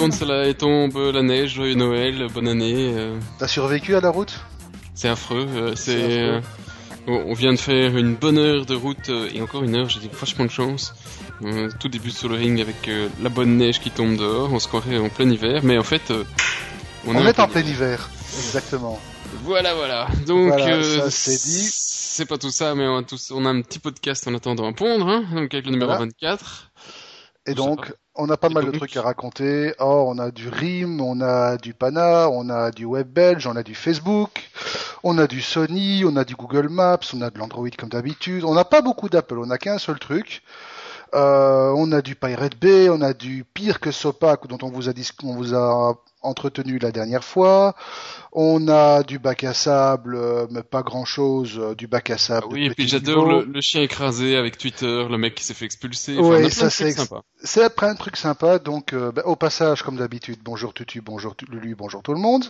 retourne, cela tombe la neige, joyeux Noël, bonne année. euh, T'as survécu à la route? C'est affreux. euh, C'est euh, on on vient de faire une bonne heure de route et encore une heure. J'ai vachement de chance. Tout débute sur le ring avec la bonne neige qui tombe dehors. On se croirait en plein hiver, mais en fait, euh, On, est en plein hiver. Exactement. Voilà, voilà. Donc, Voilà, euh, c'est dit. C'est pas tout ça, mais on a, tous, on a un petit podcast en attendant à pondre, hein, donc avec le numéro Voilà. 24. Et donc. On a pas mal de trucs à raconter. Oh, on a du RIM, on a du Pana, on a du web belge, on a du Facebook, on a du Sony, on a du Google Maps, on a de l'Android comme d'habitude. On n'a pas beaucoup d'Apple, on a qu'un seul truc. Euh, on a du Pirate Bay, on a du pire que Sopac dont on vous a on vous a entretenu la dernière fois. On a du bac à sable, euh, mais pas grand chose, du bac à sable. Ah oui, et puis j'adore le, le chien écrasé avec Twitter, le mec qui s'est fait expulser. Enfin, plein ça, c'est sympas. C'est après un truc sympa, donc euh, bah, au passage, comme d'habitude, bonjour Tutu, bonjour Lulu, bonjour tout le monde.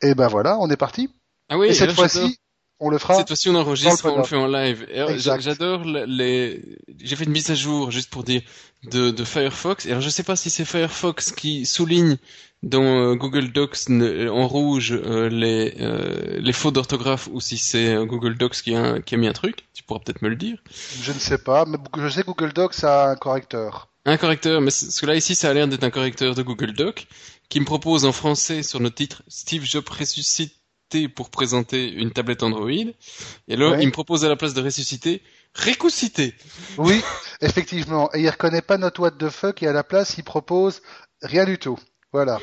Et ben voilà, on est parti. Ah oui, et cette fois-ci, on le fera. Cette fois-ci, on enregistre, le on le fait en live. J'a- J'adore le- les. J'ai fait une mise à jour juste pour dire de, de Firefox. Et alors, je sais pas si c'est Firefox qui souligne dans euh, Google Docs en rouge euh, les euh, les fautes d'orthographe ou si c'est euh, Google Docs qui a qui a mis un truc. Tu pourras peut-être me le dire. Je ne sais pas, mais je sais que Google Docs a un correcteur. Un correcteur, mais ce que là ici, ça a l'air d'être un correcteur de Google Doc qui me propose en français sur notre titre Steve Jobs pour présenter une tablette Android. Et Ouais. il me propose à la place de ressusciter, récoucité. Oui, effectivement. Et il reconnaît pas notre what the fuck et à la place, il propose rien du tout. Voilà.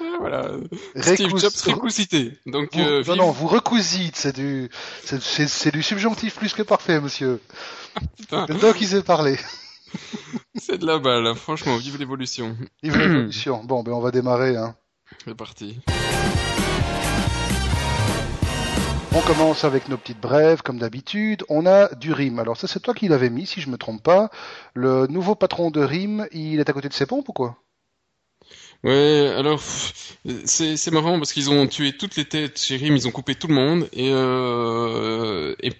Ah, Voilà. Steve Jobs. Donc, Vous- euh, non, non, vous recousite, c'est du, c'est, du subjonctif plus que parfait, monsieur. Le doc, il sait parler. c'est de la balle. hein. Franchement, vive l'évolution. Vive l'évolution. Bon, ben, on va démarrer, hein. C'est parti. On commence avec nos petites brèves, comme d'habitude. On a du RIM. Alors ça, c'est toi qui l'avais mis, si je me trompe pas. Le nouveau patron de RIM, il est à côté de ses pompes ou quoi? Ouais, alors c'est marrant parce qu'ils ont tué toutes les têtes chez RIM, ils ont coupé tout le monde et euh, et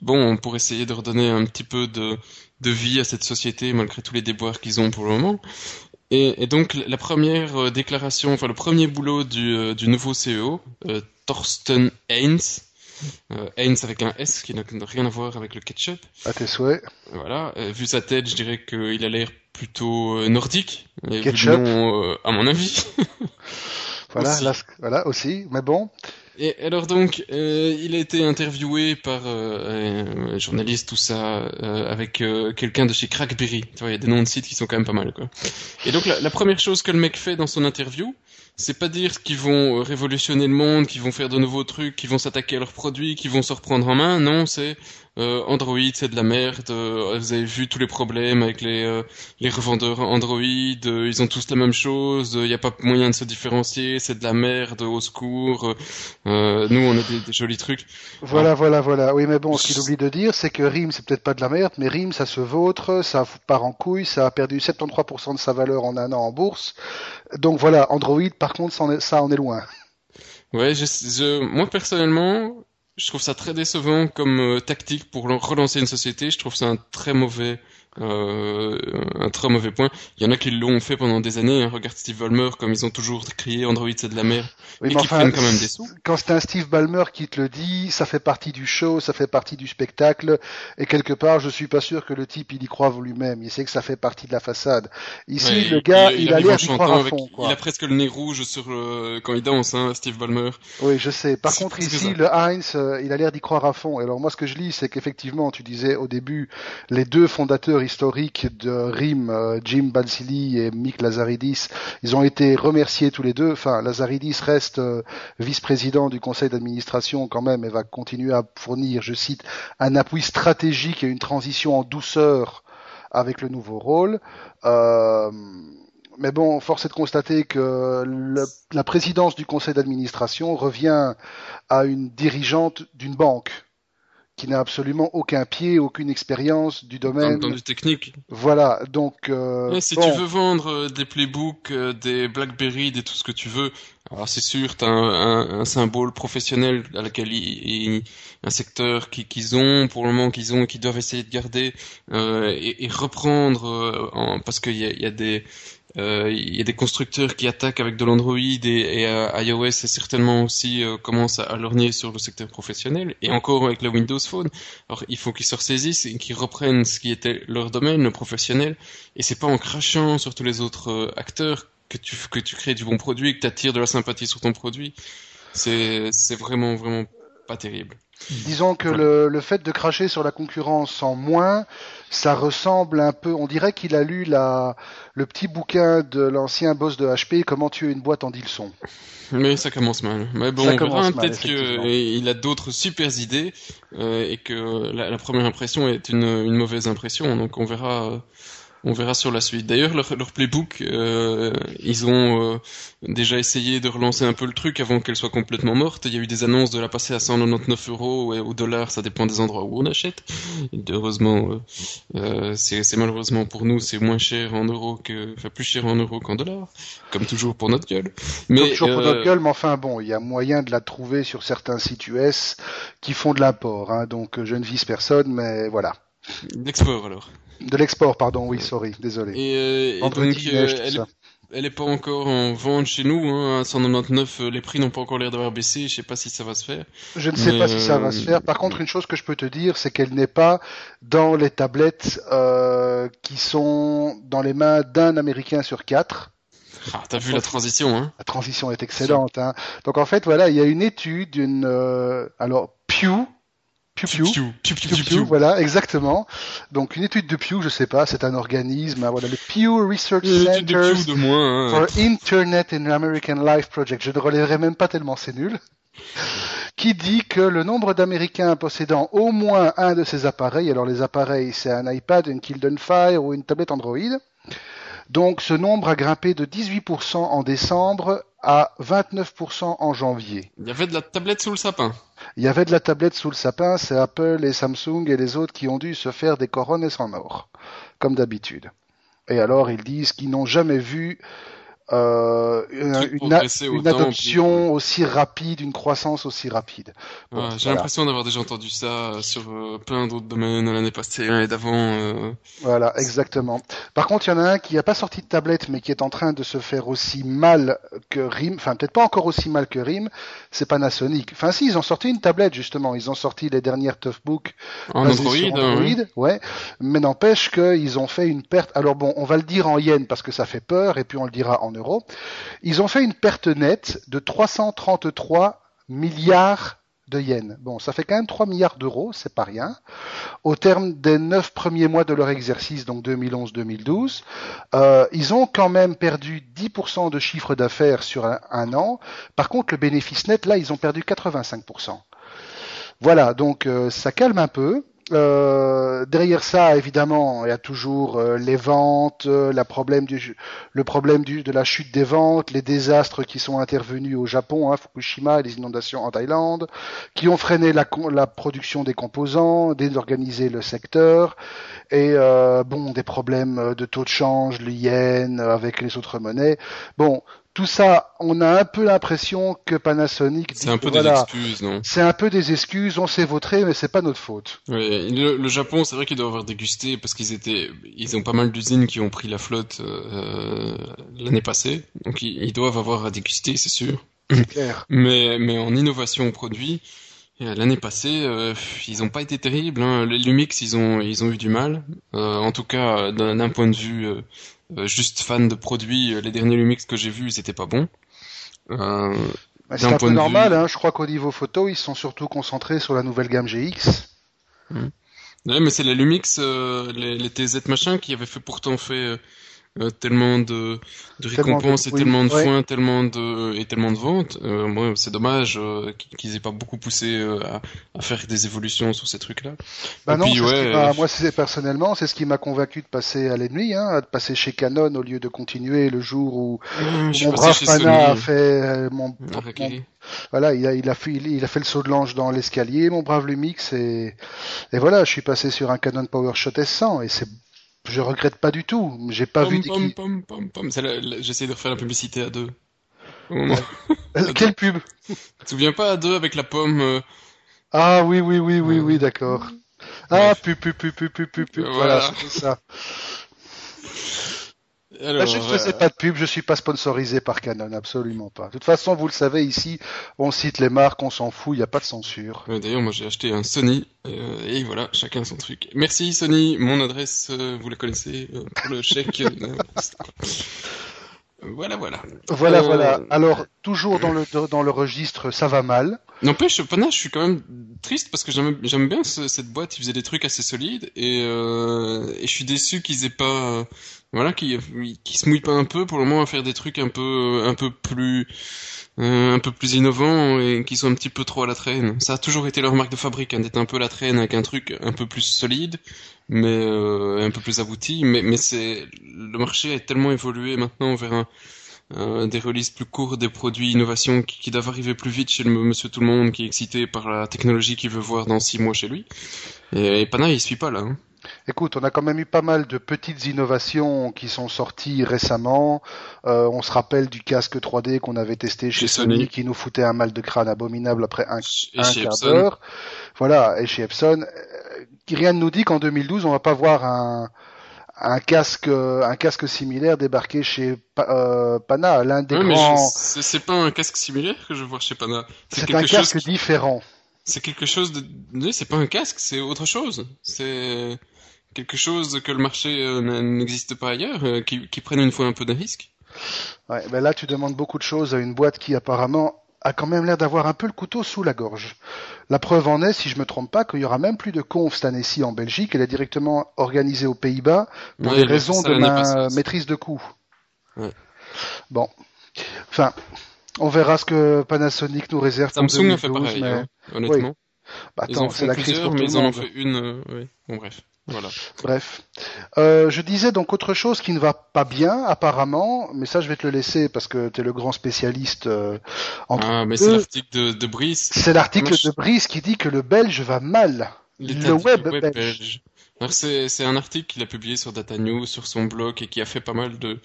bon pour essayer de redonner un petit peu de vie à cette société malgré tous les déboires qu'ils ont pour le moment. Et, et donc la première euh, déclaration, enfin le premier boulot du euh, du nouveau CEO, euh, Thorsten Heinz, euh, Heinz avec un S qui n'a rien à voir avec le ketchup. À tes souhaits. Voilà, euh, vu sa tête, je dirais qu'il a l'air plutôt euh, nordique, et vu le Ketchup. nom, euh, à mon avis. Voilà, Aussi. là, voilà, aussi. Mais bon. Et alors donc, euh, il a été interviewé par euh, un journaliste, tout ça, euh, avec euh, quelqu'un de chez Crackberry. Tu vois, il y a des noms de sites qui sont quand même pas mal, quoi. Et donc, la, la première chose que le mec fait dans son interview, c'est pas dire qu'ils vont révolutionner le monde, qu'ils vont faire de nouveaux trucs, qu'ils vont s'attaquer à leurs produits, qu'ils vont se reprendre en main. Non, c'est euh, Android, c'est de la merde. euh, vous avez vu tous les problèmes avec les euh, les revendeurs Android. euh, ils ont tous la même chose. Il n'y a pas moyen de se différencier. C'est de la merde. Au secours. euh, euh, nous, on a des, des jolis trucs. Voilà, voilà, voilà. Oui, mais bon, ce qu'il oublie de dire, c'est que RIM, c'est peut-être pas de la merde, mais RIM, ça se vautre, ça part en couille, ça a perdu 73% de sa valeur en un an en bourse. Donc voilà, Android, par contre, ça en est, ça en est loin. Ouais, je, je- moi personnellement, je trouve ça très décevant comme euh, tactique pour lan- relancer une société. Je trouve ça un très mauvais, euh, un très mauvais point. Il y en a qui l'ont fait pendant des années. hein. Regarde Steve Ballmer, comme ils ont toujours crié Android c'est de la merde, Oui, mais qui enfin, prennent quand même des sous. quand c'est un Steve Ballmer qui te le dit, ça fait partie du show, ça fait partie du spectacle, et quelque part, je suis pas sûr que le type, il y croit lui-même. Il sait que ça fait partie de la façade. Ici, Ouais, le gars, il, a l'air d'y croire à fond. Il a presque le nez rouge sur le, quand il danse, hein, Steve Ballmer. Oui, je sais. Par contre, ici, le Heinz, euh, il a l'air d'y croire à fond. Et alors, moi, ce que je lis, c'est qu'effectivement, tu disais au début, les deux fondateurs historiques de RIM, euh, Jim Balsillie et Mick Lazaridis, ils ont été remerciés tous les deux. Enfin, Lazaridis reste euh, vice-président du conseil d'administration quand même et va continuer à fournir, je cite, un appui stratégique et une transition en douceur avec le nouveau rôle. Euh, mais bon, force est de constater que la présidence du conseil d'administration revient à une dirigeante d'une banque qui n'a absolument aucun pied, aucune expérience du Dans, domaine. dans du technique. Voilà, donc euh, si bon, tu veux vendre euh, des playbooks, euh, des Blackberry, des tout ce que tu veux, alors c'est sûr, t'as un, un, un symbole professionnel à laquelle ils- un secteur qui- qu'ils ont pour le moment qu'ils ont, et qu'ils doivent essayer de garder euh, et, et reprendre euh, en, parce qu'il y a, il y a des il y a des constructeurs qui attaquent avec de l'Android et, et euh, iOS et certainement aussi euh, commencent à, lorgner sur le secteur professionnel et encore avec le Windows Phone. Alors il faut qu'ils se ressaisissent et qu'ils reprennent ce qui était leur domaine, le professionnel. Et c'est pas en crachant sur tous les autres euh, acteurs que tu que tu crées du bon produit, que tu attires de la sympathie sur ton produit. C'est vraiment vraiment pas terrible. Disons que le, le, fait de cracher sur la concurrence en moins, ça ressemble un peu. On dirait qu'il a lu la, le petit bouquin de l'ancien boss de HP, Comment tuer une boîte en 10 leçons. Mais ça commence mal. Mais bon, on verra peut-être qu'il a d'autres super idées euh, et que la, la, première impression est une, une, mauvaise impression. Donc on verra. Euh, on verra sur la suite. D'ailleurs, leur, leur, playbook, euh, ils ont euh, déjà essayé de relancer un peu le truc avant qu'elle soit complètement morte. Il y a eu des annonces de la passer à 199 euros ou au dollar, ça dépend des endroits où on achète. Et heureusement, euh, c'est malheureusement pour nous, c'est moins cher en euros que, enfin plus cher en euros qu'en dollars, comme toujours pour notre gueule. Mais comme toujours pour notre gueule, mais enfin bon, il y a moyen de la trouver sur certains sites US qui font de l'import. Hein, donc je ne vise personne, mais voilà. L'export alors. De l'export, pardon, oui, sorry, désolé. Et, euh, et donc, euh, elle, elle, est pas encore en vente chez nous, hein, à 199, euh, les prix n'ont pas encore l'air d'avoir baissé, je sais pas si ça va se faire. Je ne sais pas si ça va se faire. Par contre, une chose que je peux te dire, c'est qu'elle n'est pas dans les tablettes euh, qui sont dans les mains d'un Américain sur quatre. Ah, t'as vu la transition, hein La transition est excellente, hein. Donc en fait, voilà, il y a une étude d'une, euh, alors Pew, Pew Pew. Pew, Pew, Pew, voilà, exactement. Donc une étude de Pew, je sais pas, c'est un organisme, voilà, le Pew Research Center hein. for Internet in American Life Project. Je ne relèverai même pas tellement c'est nul. qui dit que le nombre d'Américains possédant au moins un de ces appareils, alors les appareils c'est un iPad, une Kildon Fire ou une tablette Android, donc ce nombre a grimpé de 18% en décembre à 29% en janvier. Il y avait de la tablette sous le sapin. Il y avait de la tablette sous le sapin, c'est Apple et Samsung et les autres qui ont dû se faire des couronnes en or, comme d'habitude. Et alors ils disent qu'ils n'ont jamais vu euh, une, une adoption aussi rapide, une croissance aussi rapide. Bon, J'ai l'impression d'avoir déjà entendu ça sur euh, plein d'autres domaines l'année passée et d'avant. Euh... Voilà, exactement. Par contre, il y en a un qui n'a pas sorti de tablette, mais qui est en train de se faire aussi mal que RIM, enfin peut-être pas encore aussi mal que RIM, c'est Panasonic. Enfin si, ils ont sorti une tablette justement, ils ont sorti les dernières Toughbook en Android, Android ouais. Mais n'empêche qu'ils ont fait une perte. Alors bon, on va le dire en yens parce que ça fait peur, et puis on le dira en euros. Ils ont fait une perte nette de 333 milliards de yens. Bon, ça fait quand même 3 milliards d'euros, c'est pas rien. Au terme des 9 premiers mois de leur exercice, donc 2011-2012, euh, ils ont quand même perdu 10% de chiffre d'affaires sur un, an. Par contre, le bénéfice net, là, ils ont perdu 85%. Voilà, donc euh, ça calme un peu. Euh, derrière ça, évidemment, il y a toujours euh, les ventes, euh, la problème du, le problème du, de la chute des ventes, les désastres qui sont intervenus au Japon, hein, Fukushima et les inondations en Thaïlande, qui ont freiné la, la production des composants, désorganisé le secteur, et euh, bon, des problèmes de taux de change, le yen avec les autres monnaies. Bon, tout ça, on a un peu l'impression que Panasonic. C'est un peu des excuses, non C'est un peu des excuses. On s'est vautré, mais c'est pas notre faute. Oui, le, le Japon, c'est vrai qu'ils doivent avoir dégusté parce qu'ils étaient, ils ont pas mal d'usines qui ont pris la flotte euh, l'année passée, donc ils, ils, doivent avoir à déguster, c'est sûr. Clair. Mais mais en innovation produit, L'année passée, euh, ils ont pas été terribles. Hein. Les Lumix, ils ont, ils ont eu du mal. Euh, en tout cas, d'un point de vue euh, euh, juste fan de produits, euh, les derniers Lumix que j'ai vus, ils étaient pas bons. Euh, bah, c'est un peu normal, vue... hein. je crois qu'au niveau photo, ils sont surtout concentrés sur la nouvelle gamme GX. Mmh. Ouais, mais c'est les Lumix, euh, les, les, TZ machin qui avaient fait pourtant fait euh, tellement de, de récompenses et tellement de foin, ouais. tellement de et tellement de ventes. Euh, moi, c'est dommage euh, qu'ils aient pas beaucoup poussé euh, à, à, faire des évolutions sur ces trucs-là. Bah non, puis, ouais, moi, c'est personnellement, c'est ce qui m'a convaincu de passer à l'ennemi, hein, de passer chez Canon au lieu de continuer le jour où, mmh, où mon brave Pana a fait euh, mon, mon, voilà, il a, il a fait, il a fait le saut de l'ange dans l'escalier, mon brave Lumix, et, et voilà, je suis passé sur un Canon PowerShot S100, et c'est je regrette pas du tout. J'ai pas pom, vu. Pom, pom, pom, pom. J'essaie de refaire la publicité à deux. Quelle pub Tu te souviens pas à deux avec la pomme euh... Ah oui, oui, oui, oui, oui, d'accord. Ah, pub, pub, pub, pub, pub, pub, pub. Voilà, voilà c'est ça. Alors, je ne faisais pas de pub, je suis pas sponsorisé par Canon, absolument pas. De toute façon, vous le savez ici, on cite les marques, on s'en fout, il n'y a pas de censure. D'ailleurs, moi j'ai acheté un Sony euh, et voilà, chacun son truc. Merci Sony, mon adresse, euh, vous la connaissez euh, pour le chèque. Voilà, voilà. Voilà, euh, voilà. Alors, toujours dans le, dans le registre, ça va mal. N'empêche, Pana, je suis quand même triste parce que j'aime bien cette boîte. Ils faisaient des trucs assez solides et, euh, et je suis déçu qu'ils aient pas, voilà, qu'ils qu se mouillent pas un peu pour le moment à faire des trucs un peu, un peu plus, un peu plus innovants et qui sont un petit peu trop à la traîne. Ça a toujours été leur marque de fabrique, hein, d'être un peu à la traîne avec un truc un peu plus solide, mais euh, un peu plus abouti. Mais, mais c'est le marché a tellement évolué maintenant vers un, des releases plus courts, des produits innovations qui, qui, doivent arriver plus vite chez le Monsieur Tout le Monde, qui est excité par la technologie qu'il veut voir dans six mois chez lui. Et, et Pana, il suit pas là. Hein. Écoute, on a quand même eu pas mal de petites innovations qui sont sorties récemment. Euh, on se rappelle du casque 3D qu'on avait testé chez, Sony, qui nous foutait un mal de crâne abominable après un, quart d'heure. Voilà, et chez Epson, euh, rien ne nous dit qu'en 2012 on va pas voir un, un casque un casque similaire débarquer chez euh, Pana l'un des grands. c'est pas un casque similaire que je vois chez Pana. C'est un casque différent. C'est quelque chose de c'est pas un casque c'est autre chose. C'est quelque chose que le marché euh, n'existe pas ailleurs, euh, qui, qui prennent une fois un peu de risque? Ouais, ben là tu demandes beaucoup de choses à une boîte qui apparemment a quand même l'air d'avoir un peu le couteau sous la gorge. La preuve en est, si je me trompe pas, qu'il y aura même plus de conf cette année-ci en Belgique. Elle est directement organisée aux Pays-Bas pour des raisons de ma maîtrise de coût. Ouais. Bon, enfin, on verra ce que Panasonic nous réserve. Samsung a fait pareil, mais... hein, honnêtement. Oui. Bah, attends, c'est la crise pour mais ils en ont fait une. Euh, oui. Bon bref. Voilà. Bref. Euh, je disais donc autre chose qui ne va pas bien apparemment, mais ça je vais te le laisser parce que tu es le grand spécialiste. Euh, ah, mais c'est l'article de, de Brice. C'est l'article de Brice qui dit que le belge va mal. Le web, belge. C'est un article qu'il a publié sur Data News, sur son blog, et qui a fait pas mal de,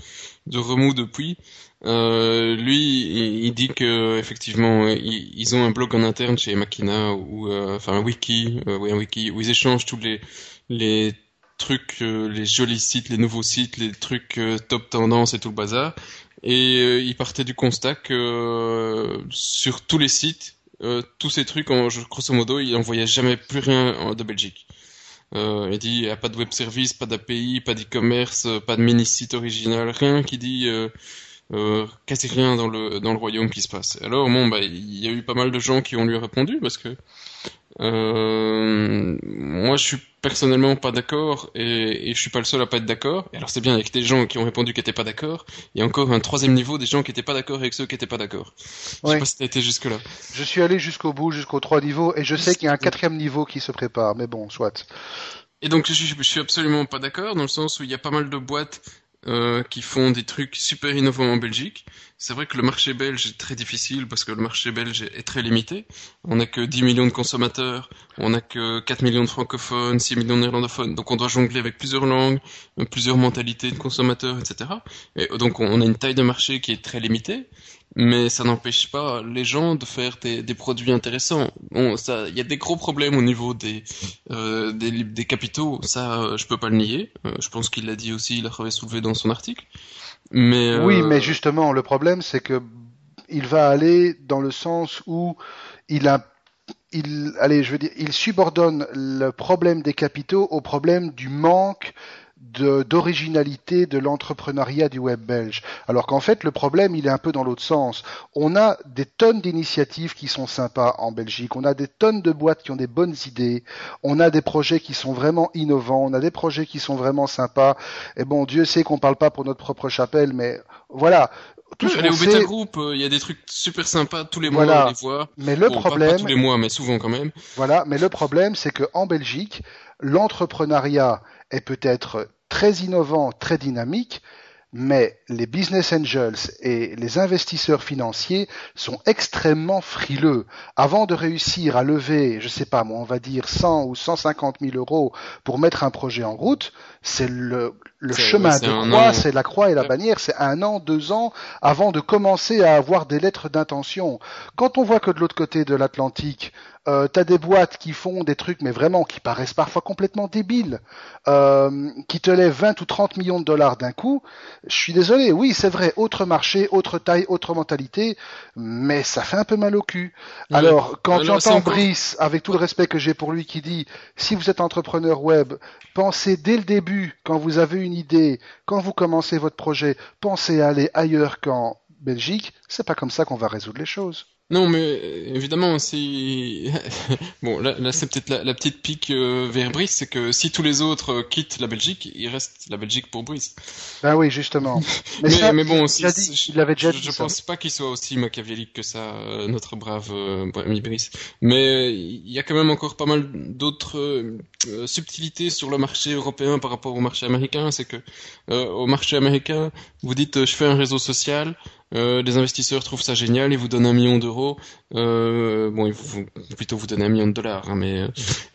de remous depuis. Euh, lui, il, dit que effectivement, ils, ont un blog en interne chez Makina, ou euh, enfin un wiki, euh, oui un wiki, où ils échangent tous les les trucs, euh, les jolis sites, les nouveaux sites, les trucs euh, top tendance et tout le bazar. Et euh, il partait du constat que sur tous les sites, tous ces trucs, grosso modo, il n'envoyait jamais plus rien de Belgique. Euh, il dit il n'y a pas de web service, pas d'API, pas d'e-commerce, pas de mini site original, rien qui dit euh, euh, quasi rien dans le dans le royaume qui se passe. Alors bon bah il y a eu pas mal de gens qui ont lui répondu parce que euh, moi, je suis personnellement pas d'accord et, et, je suis pas le seul à pas être d'accord. Alors c'est bien avec des gens qui ont répondu qu'ils étaient pas d'accord. Il y a encore un troisième niveau des gens qui étaient pas d'accord avec ceux qui étaient pas d'accord. Je sais pas si t'as été jusque là. Je suis allé jusqu'au bout, jusqu'aux trois niveaux et je sais qu'il y a un quatrième niveau qui se prépare. Mais bon, soit. Et donc je, je suis absolument pas d'accord dans le sens où il y a pas mal de boîtes euh, qui font des trucs super innovants en Belgique. C'est vrai que le marché belge est très difficile parce que le marché belge est très limité. On n'a que 10 millions de consommateurs, on n'a que 4 millions de francophones, 6 millions de néerlandophones. Donc on doit jongler avec plusieurs langues, plusieurs mentalités de consommateurs, etc. Et donc on a une taille de marché qui est très limitée mais ça n'empêche pas les gens de faire des, produits intéressants. Bon, il y a des gros problèmes au niveau des euh, capitaux, ça, euh, je peux pas le nier. Euh, je pense qu'il l'a dit aussi, il l'avait soulevé dans son article. Mais euh, oui, mais justement, le problème, c'est que il va aller dans le sens où il a il, allez, je veux dire, il subordonne le problème des capitaux au problème du manque d'originalité de, l'entrepreneuriat du web belge. Alors qu'en fait, le problème, il est un peu dans l'autre sens. On a des tonnes d'initiatives qui sont sympas en Belgique. On a des tonnes de boîtes qui ont des bonnes idées. On a des projets qui sont vraiment innovants. On a des projets qui sont vraiment sympas. Et bon, Dieu sait qu'on parle pas pour notre propre chapelle, mais voilà. Tout oui, au Beta Group, euh, il y a des trucs super sympas tous les mois, voilà. on les voit. Mais le problème, pas tous les mois, mais souvent quand même. Voilà, mais le problème, c'est que en Belgique, l'entrepreneuriat est peut-être très innovant, très dynamique, mais les business angels et les investisseurs financiers sont extrêmement frileux. Avant de réussir à lever, je sais pas moi, on va dire 100 ou 150 000 euros pour mettre un projet en route, c'est le, Le chemin de croix, c'est la croix et la bannière, c'est un an, deux ans avant de commencer à avoir des lettres d'intention. Quand on voit que de l'autre côté de l'Atlantique, euh, t'as des boîtes qui font des trucs, mais vraiment qui paraissent parfois complètement débiles, euh, qui te lèvent 20 ou 30 millions de dollars d'un coup. Je suis désolé, oui, c'est vrai, autre marché, autre taille, autre mentalité, mais ça fait un peu mal au cul. Alors, quand tu entends Brice, avec tout le respect que j'ai pour lui, qui dit si vous êtes entrepreneur web, pensez dès le début, quand vous avez une idée, quand vous commencez votre projet, pensez à aller ailleurs qu'en Belgique. C'est pas comme ça qu'on va résoudre les choses. Non, mais euh, évidemment, si bon, là, là c'est peut-être la, petite pique euh, vers Brice, c'est que si tous les autres euh, quittent la Belgique, il reste la Belgique pour Brice. Ben oui, justement. Mais, mais, bon, si, il l'avait déjà je, je pense pas qu'il soit aussi machiavélique que ça, notre brave ami Brice. Mais il y a quand même encore pas mal d'autres subtilités sur le marché européen par rapport au marché américain. C'est que au marché américain, vous dites, je fais un réseau social. Euh, les investisseurs trouvent ça génial, ils vous donnent un million d'euros. Euh, bon, vous, plutôt vous donnent un million de dollars, hein, mais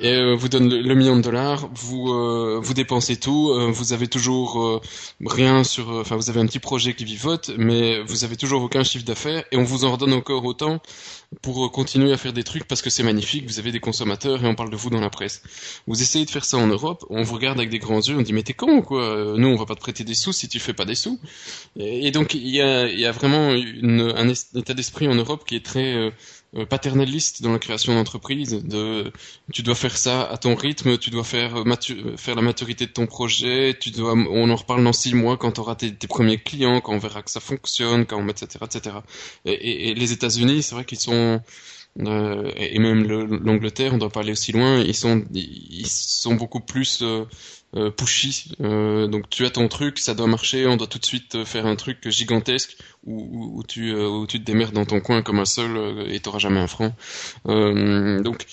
euh, vous donnent le, million de dollars, vous vous dépensez tout, vous avez toujours rien sur, enfin vous avez un petit projet qui vivote, mais vous avez toujours aucun chiffre d'affaires et on vous en redonne encore autant pour continuer à faire des trucs parce que c'est magnifique, vous avez des consommateurs et on parle de vous dans la presse. Vous essayez de faire ça en Europe, on vous regarde avec des grands yeux, on dit mais t'es con quoi, nous on va pas te prêter des sous si tu fais pas des sous. Et, donc il y a, y a vraiment une, un état d'esprit en Europe qui est très euh, euh, paternaliste dans la création d'entreprise. De, tu dois faire ça à ton rythme, tu dois faire euh, faire la maturité de ton projet. Tu dois, on en reparle dans six mois quand tu auras tes, premiers clients, quand on verra que ça fonctionne, quand etc etc. Et, et, les États-Unis, c'est vrai qu'ils sont euh, et même l'Angleterre, on doit pas aller aussi loin. Ils sont ils sont beaucoup plus euh, pushy. Euh, donc tu as ton truc, ça doit marcher, on doit tout de suite faire un truc gigantesque où, tu, euh, où tu te démerdes dans ton coin comme un seul euh, et t'auras jamais un franc. donc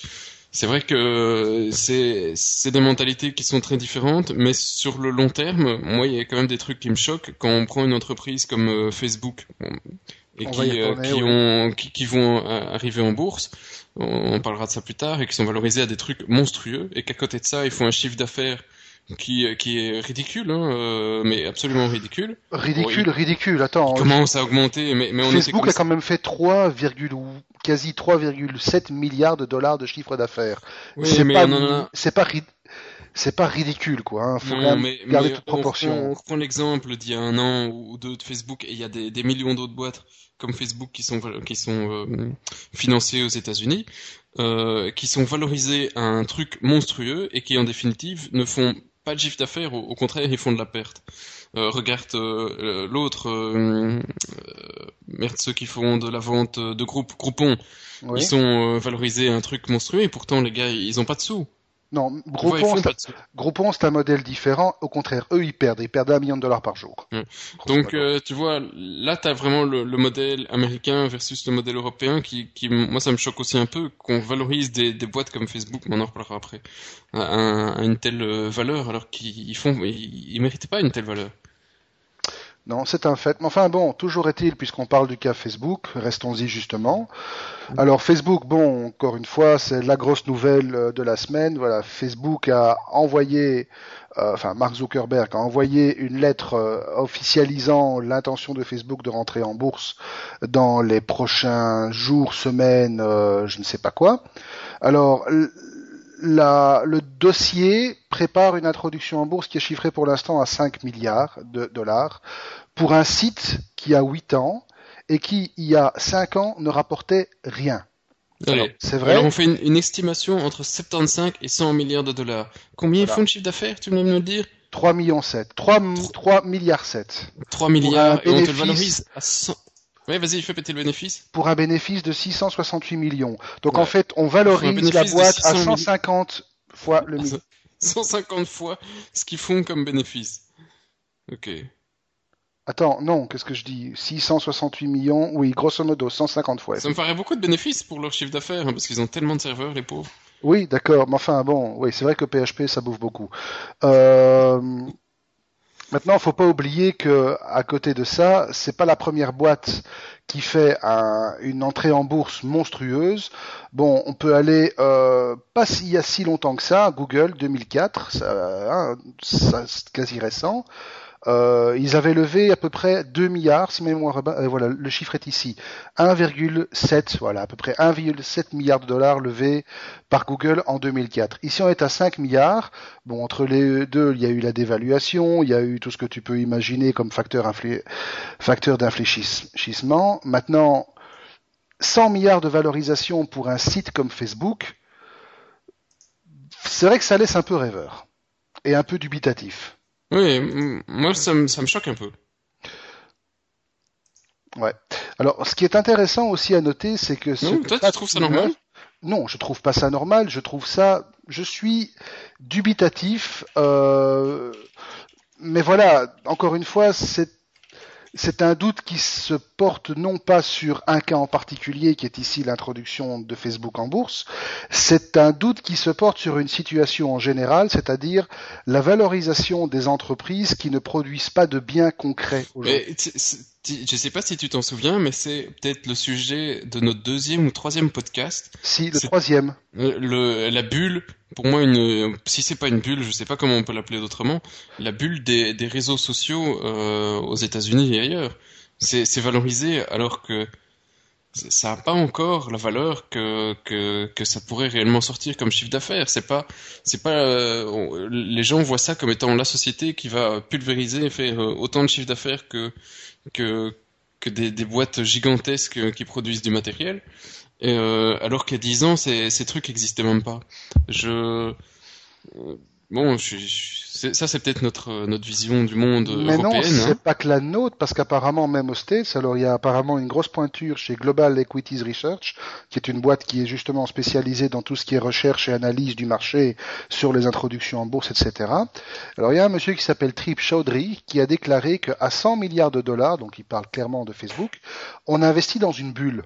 c'est vrai que c'est c'est des mentalités qui sont très différentes, mais sur le long terme, moi il y a quand même des trucs qui me choquent quand on prend une entreprise comme Facebook et qui, qui, ont, qui, qui, vont arriver en bourse. On, parlera de ça plus tard et qui sont valorisés à des trucs monstrueux et qu'à côté de ça ils font un chiffre d'affaires qui, qui est ridicule, hein, euh, mais absolument ridicule. Ridicule, ridicule. Attends. Il commence à augmenter, mais, mais on Facebook a quand même fait 3, quasi 3,7 milliards de dollars de chiffre d'affaires. Oui, c'est pas, c'est pas, c'est pas ridicule, quoi. Hein. Faut non, mais, garder toute proportion. On reprend, l'exemple d'il y a un an ou deux de Facebook, et il y a des, des millions d'autres boîtes comme Facebook qui sont qui sont euh, financées aux États-Unis, euh, qui sont valorisées à un truc monstrueux et qui en définitive ne font pas de chiffre d'affaires, au, contraire, ils font de la perte. Euh, regarde euh, l'autre, euh, merde, ceux qui font de la vente de groupes, Groupon, ils sont valorisés à un truc monstrueux et pourtant les gars, ils ont pas de sous. Non, Groupon, c'est un modèle différent. Au contraire, eux, ils perdent. Ils perdent un million de dollars par jour. Donc, euh, tu vois, là, tu as vraiment le, modèle américain versus le modèle européen qui, qui, moi, ça me choque aussi un peu qu'on valorise des, des boîtes comme Facebook, mais on en reparlera après, à, une telle euh, valeur, alors qu'ils font, ils, ils méritaient pas une telle valeur. Non, c'est un fait. Mais enfin bon, toujours est-il, puisqu'on parle du cas Facebook, restons-y justement. Alors Facebook, bon, encore une fois, c'est la grosse nouvelle euh, de la semaine. Voilà, Facebook a envoyé, euh, enfin Mark Zuckerberg a envoyé une lettre euh, officialisant l'intention de Facebook de rentrer en bourse dans les prochains jours, semaines, je ne sais pas quoi. Alors la, le dossier prépare une introduction en bourse qui est chiffrée pour l'instant à 5 milliards de dollars pour un site qui a 8 ans et qui, il y a 5 ans, ne rapportait rien. C'est vrai. Alors on fait une, estimation entre 75 et 100 milliards de dollars. Combien ils font de chiffre d'affaires, tu me le dire? 3 millions 7. 3, 3 milliards 7. 3 milliards et on te le valorise à 100. Oui, vas-y, fais péter le bénéfice. Pour un bénéfice de 668 millions. Donc en fait, on valorise la boîte à 150 fois le million. 150 fois ce qu'ils font comme bénéfice. Ok. Attends, non, qu'est-ce que je dis? 668 millions, oui, grosso modo, 150 fois. Ça me paraît beaucoup de bénéfices pour leur chiffre d'affaires, hein, parce qu'ils ont tellement de serveurs, les pauvres. Oui, d'accord, mais enfin, bon, oui, c'est vrai que PHP, ça bouffe beaucoup. Euh... Maintenant, faut pas oublier que à côté de ça, c'est pas la première boîte qui fait un, une entrée en bourse monstrueuse. Bon, on peut aller euh, pas s'il y a si longtemps que ça, Google 2004, ça, hein, ça c'est quasi récent. Euh, ils avaient levé à peu près 2 milliards, si mémoire euh, voilà, le chiffre est ici. 1,7, voilà, à peu près 1,7 milliard de dollars levés par Google en 2004. Ici, on est à 5 milliards. Bon, entre les deux, il y a eu la dévaluation, il y a eu tout ce que tu peux imaginer comme facteur, facteur d'infléchissement. Maintenant, 100 milliards de valorisation pour un site comme Facebook, c'est vrai que ça laisse un peu rêveur et un peu dubitatif. Oui, moi ça me, ça me choque un peu. Ouais. Alors, ce qui est intéressant aussi à noter, c'est que... Ce non, toi, tu trouves ça normal? Non, je trouve pas ça normal. Je trouve ça... Je suis dubitatif. Euh... Mais voilà, encore une fois, c'est c'est un doute qui se porte non pas sur un cas en particulier, qui est ici l'introduction de Facebook en bourse, c'est un doute qui se porte sur une situation en général, c'est-à-dire la valorisation des entreprises qui ne produisent pas de biens concrets aujourd'hui. Je ne sais pas si tu t'en souviens, mais c'est peut-être le sujet de notre deuxième ou troisième podcast. Si, le troisième. Le, la bulle, pour moi, une, si c'est pas une bulle, je sais pas comment on peut l'appeler d'autrement, la bulle des, des réseaux sociaux euh, aux États-Unis et ailleurs. C'est valorisé alors que ça n'a pas encore la valeur que, que, que ça pourrait réellement sortir comme chiffre d'affaires. C'est pas, c'est pas, euh, les gens voient ça comme étant la société qui va pulvériser et faire euh, autant de chiffre d'affaires que que, que des, des boîtes gigantesques qui produisent du matériel. Et euh, alors qu'il y a 10 ans, ces, ces trucs n'existaient même pas. Je Bon, je, je, ça c'est peut-être notre notre vision du monde Mais non, c'est hein. pas que la nôtre, parce qu'apparemment même aux States, alors il y a apparemment une grosse pointure chez Global Equities Research, qui est une boîte qui est justement spécialisée dans tout ce qui est recherche et analyse du marché sur les introductions en bourse, etc. Alors il y a un monsieur qui s'appelle Trip Chaudhry qui a déclaré qu'à 100 milliards de dollars, donc il parle clairement de Facebook, on investit dans une bulle.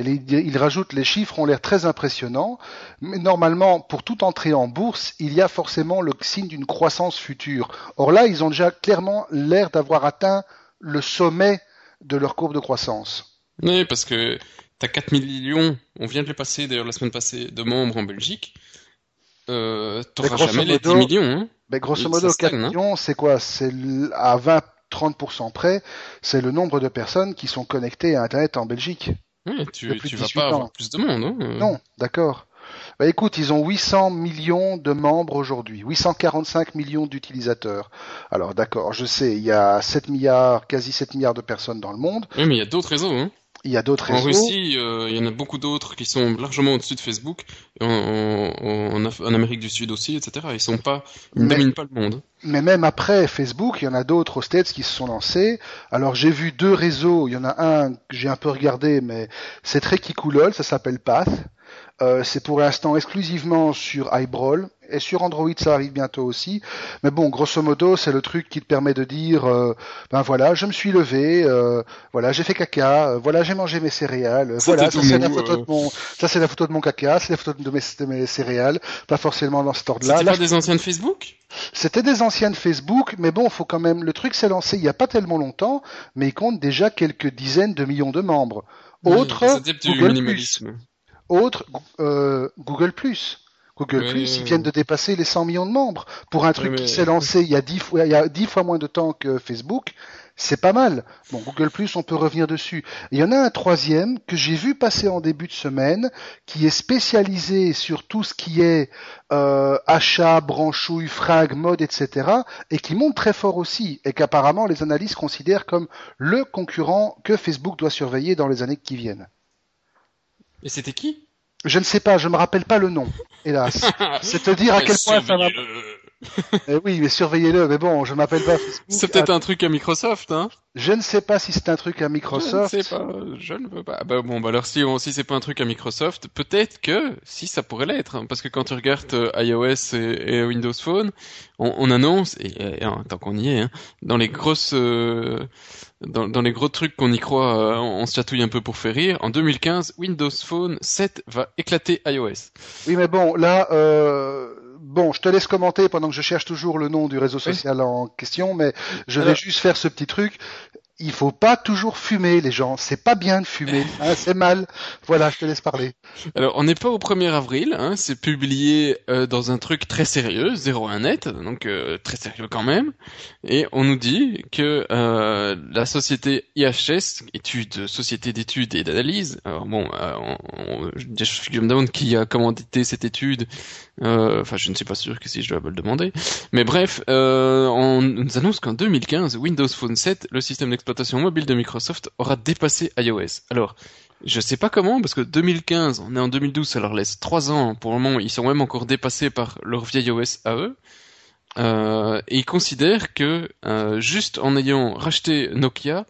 Et il rajoute les chiffres ont l'air très impressionnants, mais normalement, pour toute entrée en bourse, il y a forcément le signe d'une croissance future. Or là, ils ont déjà clairement l'air d'avoir atteint le sommet de leur courbe de croissance. Oui, parce que tu as 4 millions, on vient de les passer d'ailleurs la semaine passée, de membres en Belgique. Euh, T'auras jamais les 10 millions. Hein mais grosso modo, 4 hein. millions, c'est quoi? C'est à 20-30% près, c'est le nombre de personnes qui sont connectées à Internet en Belgique. Oui, tu, tu vas pas avoir plus de monde. Hein euh. non, d'accord. Bah écoute, ils ont 800 millions de membres aujourd'hui, 845 millions d'utilisateurs. Alors d'accord, je sais, il y a 7 milliards, quasi 7 milliards de personnes dans le monde. Oui, mais il y a d'autres réseaux. Hein. Il y a d'autres réseaux. En Russie, euh, il y en a beaucoup d'autres qui sont largement au-dessus de Facebook, en, en, en, Amérique du Sud aussi, etc. Ils sont pas, ils ne dominent pas le monde. Mais même après Facebook, il y en a d'autres aux States qui se sont lancés. Alors j'ai vu deux réseaux. Il y en a un que j'ai un peu regardé, mais c'est très kikoulol. Ça s'appelle Path. Euh, c'est pour l'instant exclusivement sur iBrawl et sur Android ça arrive bientôt aussi. Mais bon, grosso modo, c'est le truc qui te permet de dire, euh, ben voilà, je me suis levé, euh, voilà, j'ai fait caca, euh, voilà, j'ai mangé mes céréales, voilà, ça c'est la photo de mon, ça c'est la photo de mon caca, c'est la photo de mes, de mes céréales, pas forcément dans ce ordre-là. C'était pas des anciennes Facebook? C'était des anciennes Facebook, mais bon, faut quand même, le truc s'est lancé il y a pas tellement longtemps, mais il compte déjà quelques dizaines de millions de membres. Autre, Google Plus. Autre, Google Plus. Google Plus, ils viennent de dépasser les 100 millions de membres. Pour un truc qui s'est lancé il y a 10 fois, il y a 10 fois moins de temps que Facebook, c'est pas mal. Bon, Google Plus, on peut revenir dessus. Il y en a un troisième que j'ai vu passer en début de semaine, qui est spécialisé sur tout ce qui est euh, achat, branchouille, frag, mode, etc., et qui monte très fort aussi, et qu'apparemment les analystes considèrent comme le concurrent que Facebook doit surveiller dans les années qui viennent. Et c'était qui? Je ne sais pas, je me rappelle pas le nom, hélas. C'est te dire à quel point ça va. eh oui, mais surveillez-le. Mais bon, je m'appelle pas. C'est peut-être un truc à Microsoft, hein Je ne sais pas si c'est un truc à Microsoft. Je ne sais pas. Je ne veux pas. Bah bon, bah alors si si c'est pas un truc à Microsoft, peut-être que si ça pourrait l'être, hein, parce que quand tu regardes euh, iOS et, Windows Phone, on, on annonce et, et, tant qu'on y est, hein, dans les grosses euh, dans, dans, les gros trucs qu'on y croit, euh, on, se chatouille un peu pour faire rire. En 2015, Windows Phone 7 va éclater iOS. Oui, mais bon, là, euh, bon, je te laisse commenter pendant que je cherche toujours le nom du réseau social en question, mais je vais juste faire ce petit truc il faut pas toujours fumer, les gens. C'est pas bien de fumer, hein, c'est mal. Voilà, je te laisse parler. Alors, on n'est pas au 1er avril, hein, c'est publié euh, dans un truc très sérieux, 01net, donc euh, très sérieux quand même. Et on nous dit que euh, la société IHS, étude, société d'études et d'analyse, alors bon, on, on, je me demande qui a commandité cette étude. Enfin, je ne suis pas sûr que si je dois le demander. Mais bref, on nous annonce qu'en 2015, Windows Phone 7, le système d'exploitation mobile de Microsoft aura dépassé iOS. Alors, je sais pas comment, parce que 2015, on est en 2012, ça leur laisse 3 ans. Pour le moment, ils sont même encore dépassés par leur vieil OS à eux. Euh, et ils considèrent que euh, juste en ayant racheté Nokia,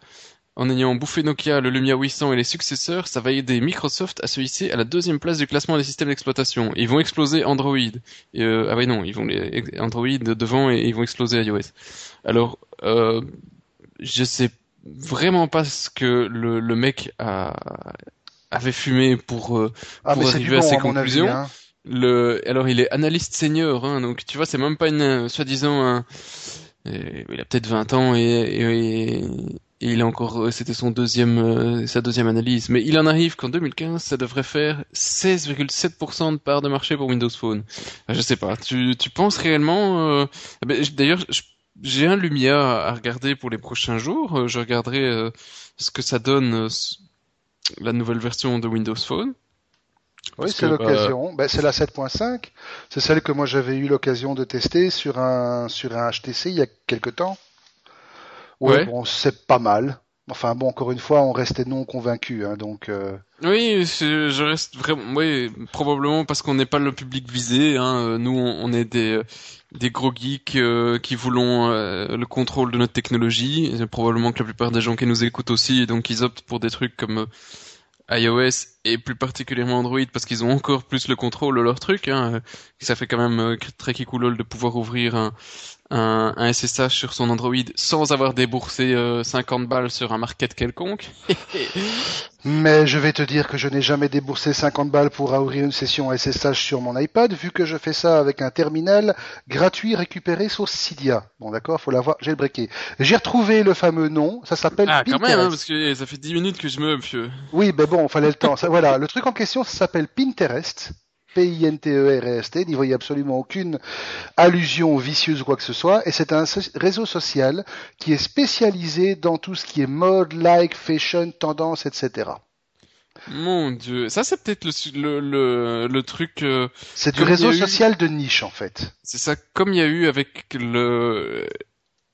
en ayant bouffé Nokia, le Lumia 800 et les successeurs, ça va aider Microsoft à se hisser à la deuxième place du classement des systèmes d'exploitation. Ils vont exploser Android. Euh, ah oui non, ils vont les Android devant et ils vont exploser iOS. Alors, je sais vraiment pas ce que le, le mec a, avait fumé pour, euh, ah, pour arriver à ses conclusions. hein. Le, alors il est analyste senior, hein, donc tu vois, c'est même pas une, euh, soi-disant, un, il a peut-être 20 ans et, et, et il a encore, euh, c'était son deuxième, sa deuxième analyse. Mais il en arrive qu'en 2015, ça devrait faire 16,7% de part de marché pour Windows Phone. je sais pas. Tu, tu penses réellement eh ben, D'ailleurs, je j'ai un Lumia à regarder pour les prochains jours. Euh, je regarderai euh, ce que ça donne euh, la nouvelle version de Windows Phone. Oui, c'est l'occasion. Ben, c'est la 7.5. C'est celle que moi j'avais eu l'occasion de tester sur un sur un HTC il y a quelque temps. Ouais, bon, c'est pas mal. Enfin bon, encore une fois, on restait non convaincu, hein, donc. Euh... Oui, je reste vraiment, oui, probablement parce qu'on n'est pas le public visé. Hein. Nous, on, est des des gros geeks euh, qui voulons euh, le contrôle de notre technologie. Et probablement que la plupart des gens qui nous écoutent aussi, donc ils optent pour des trucs comme euh, iOS et plus particulièrement Android parce qu'ils ont encore plus le contrôle de leur truc. Hein. Ça fait quand même très cool de pouvoir ouvrir un, un, un, SSH sur son Android sans avoir déboursé 50 euh, balles sur un market quelconque. Mais je vais te dire que je n'ai jamais déboursé 50 balles pour ouvrir une session SSH sur mon iPad, vu que je fais ça avec un terminal gratuit récupéré sur Cydia. Bon d'accord, faut l'avoir, j'ai le breaké. J'ai retrouvé le fameux nom, ça s'appelle Ah quand même, hein, parce que ça fait 10 minutes que je me vieux. Oui, ben bon, fallait le temps. Ça, voilà, le truc en question, ça s'appelle Pinterest. P-I-N-T-E-R-S-T, e n'y voyez absolument aucune allusion vicieuse ou quoi que ce soit, et c'est un réseau social qui est spécialisé dans tout ce qui est mode, like, fashion, tendance, etc. Mon dieu, ça c'est peut-être le, le, le, truc... Euh, c'est du réseau social de niche en fait. C'est ça, comme il y a eu avec le...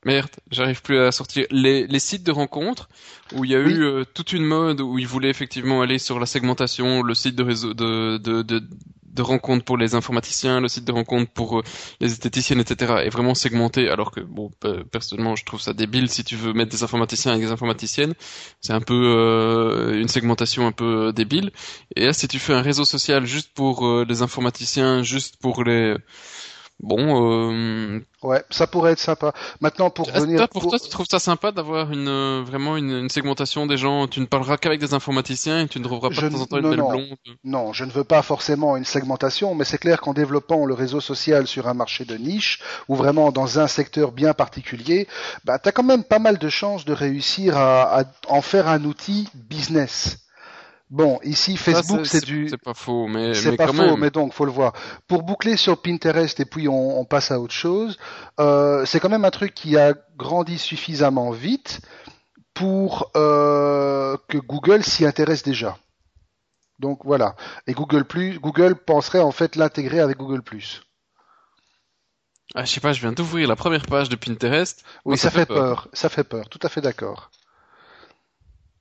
Merde, j'arrive plus à sortir. Les, les sites de rencontres où il y a eu euh, toute une mode où ils voulaient effectivement aller sur la segmentation, le site de réseau de, de, de, de rencontres pour les informaticiens, le site de rencontres pour euh, les esthéticiennes, etc. est vraiment segmenté. Alors que bon, personnellement, je trouve ça débile si tu veux mettre des informaticiens avec des informaticiennes, c'est un peu euh, une segmentation un peu euh, débile. Et là, si tu fais un réseau social juste pour les informaticiens, juste pour les Bon, euh... ouais, ça pourrait être sympa. Maintenant, pour revenir, pour, toi, tu trouves ça sympa d'avoir une euh, vraiment une, une, segmentation des gens? Tu ne parleras qu'avec des informaticiens et tu ne trouveras pas de temps en temps une belle non. blonde. Non, je ne veux pas forcément une segmentation, mais c'est clair qu'en développant le réseau social sur un marché de niche ou vraiment dans un secteur bien particulier, bah, tu as quand même pas mal de chances de réussir à, à en faire un outil business. Bon, ici Facebook c'est du. C'est pas faux, mais c'est pas faux, mais donc faut le voir. Pour boucler sur Pinterest et puis on, on passe à autre chose, euh, c'est quand même un truc qui a grandi suffisamment vite pour euh, que Google s'y intéresse déjà. Donc voilà. Et Google Plus, Google penserait en fait l'intégrer avec Google Plus. Ah, je sais pas, je viens d'ouvrir la première page de Pinterest. Oui, ça, fait, peur. peur. Ça fait peur. Tout à fait d'accord.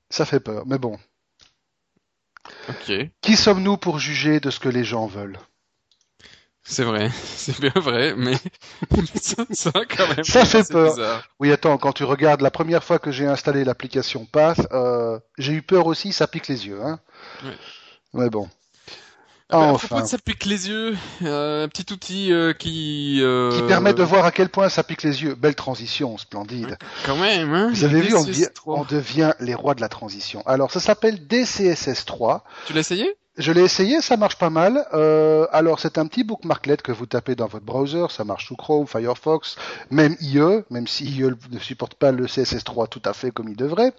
Ça fait peur. Mais bon. Qui sommes-nous pour juger de ce que les gens veulent? C'est vrai, c'est bien vrai, mais ça, ça, quand même. Ça fait peur. Oui, attends, quand tu regardes la première fois que j'ai installé l'application Path, euh, j'ai eu peur aussi, ça pique les yeux. Hein. Ouais. Mais bon. Ah bah, enfin. À propos de ça pique les yeux, euh, un petit outil euh, qui euh... qui permet de voir à quel point ça pique les yeux. Belle transition, splendide. Quand même, hein. Vous avez vu, on devient, on devient, les rois de la transition. Alors, ça s'appelle DCSS 3. Tu l'as essayé? Je l'ai essayé, ça marche pas mal. Euh, alors c'est un petit bookmarklet que vous tapez dans votre browser, ça marche sous Chrome, Firefox, même IE, même si IE ne supporte pas le CSS3 tout à fait comme il devrait,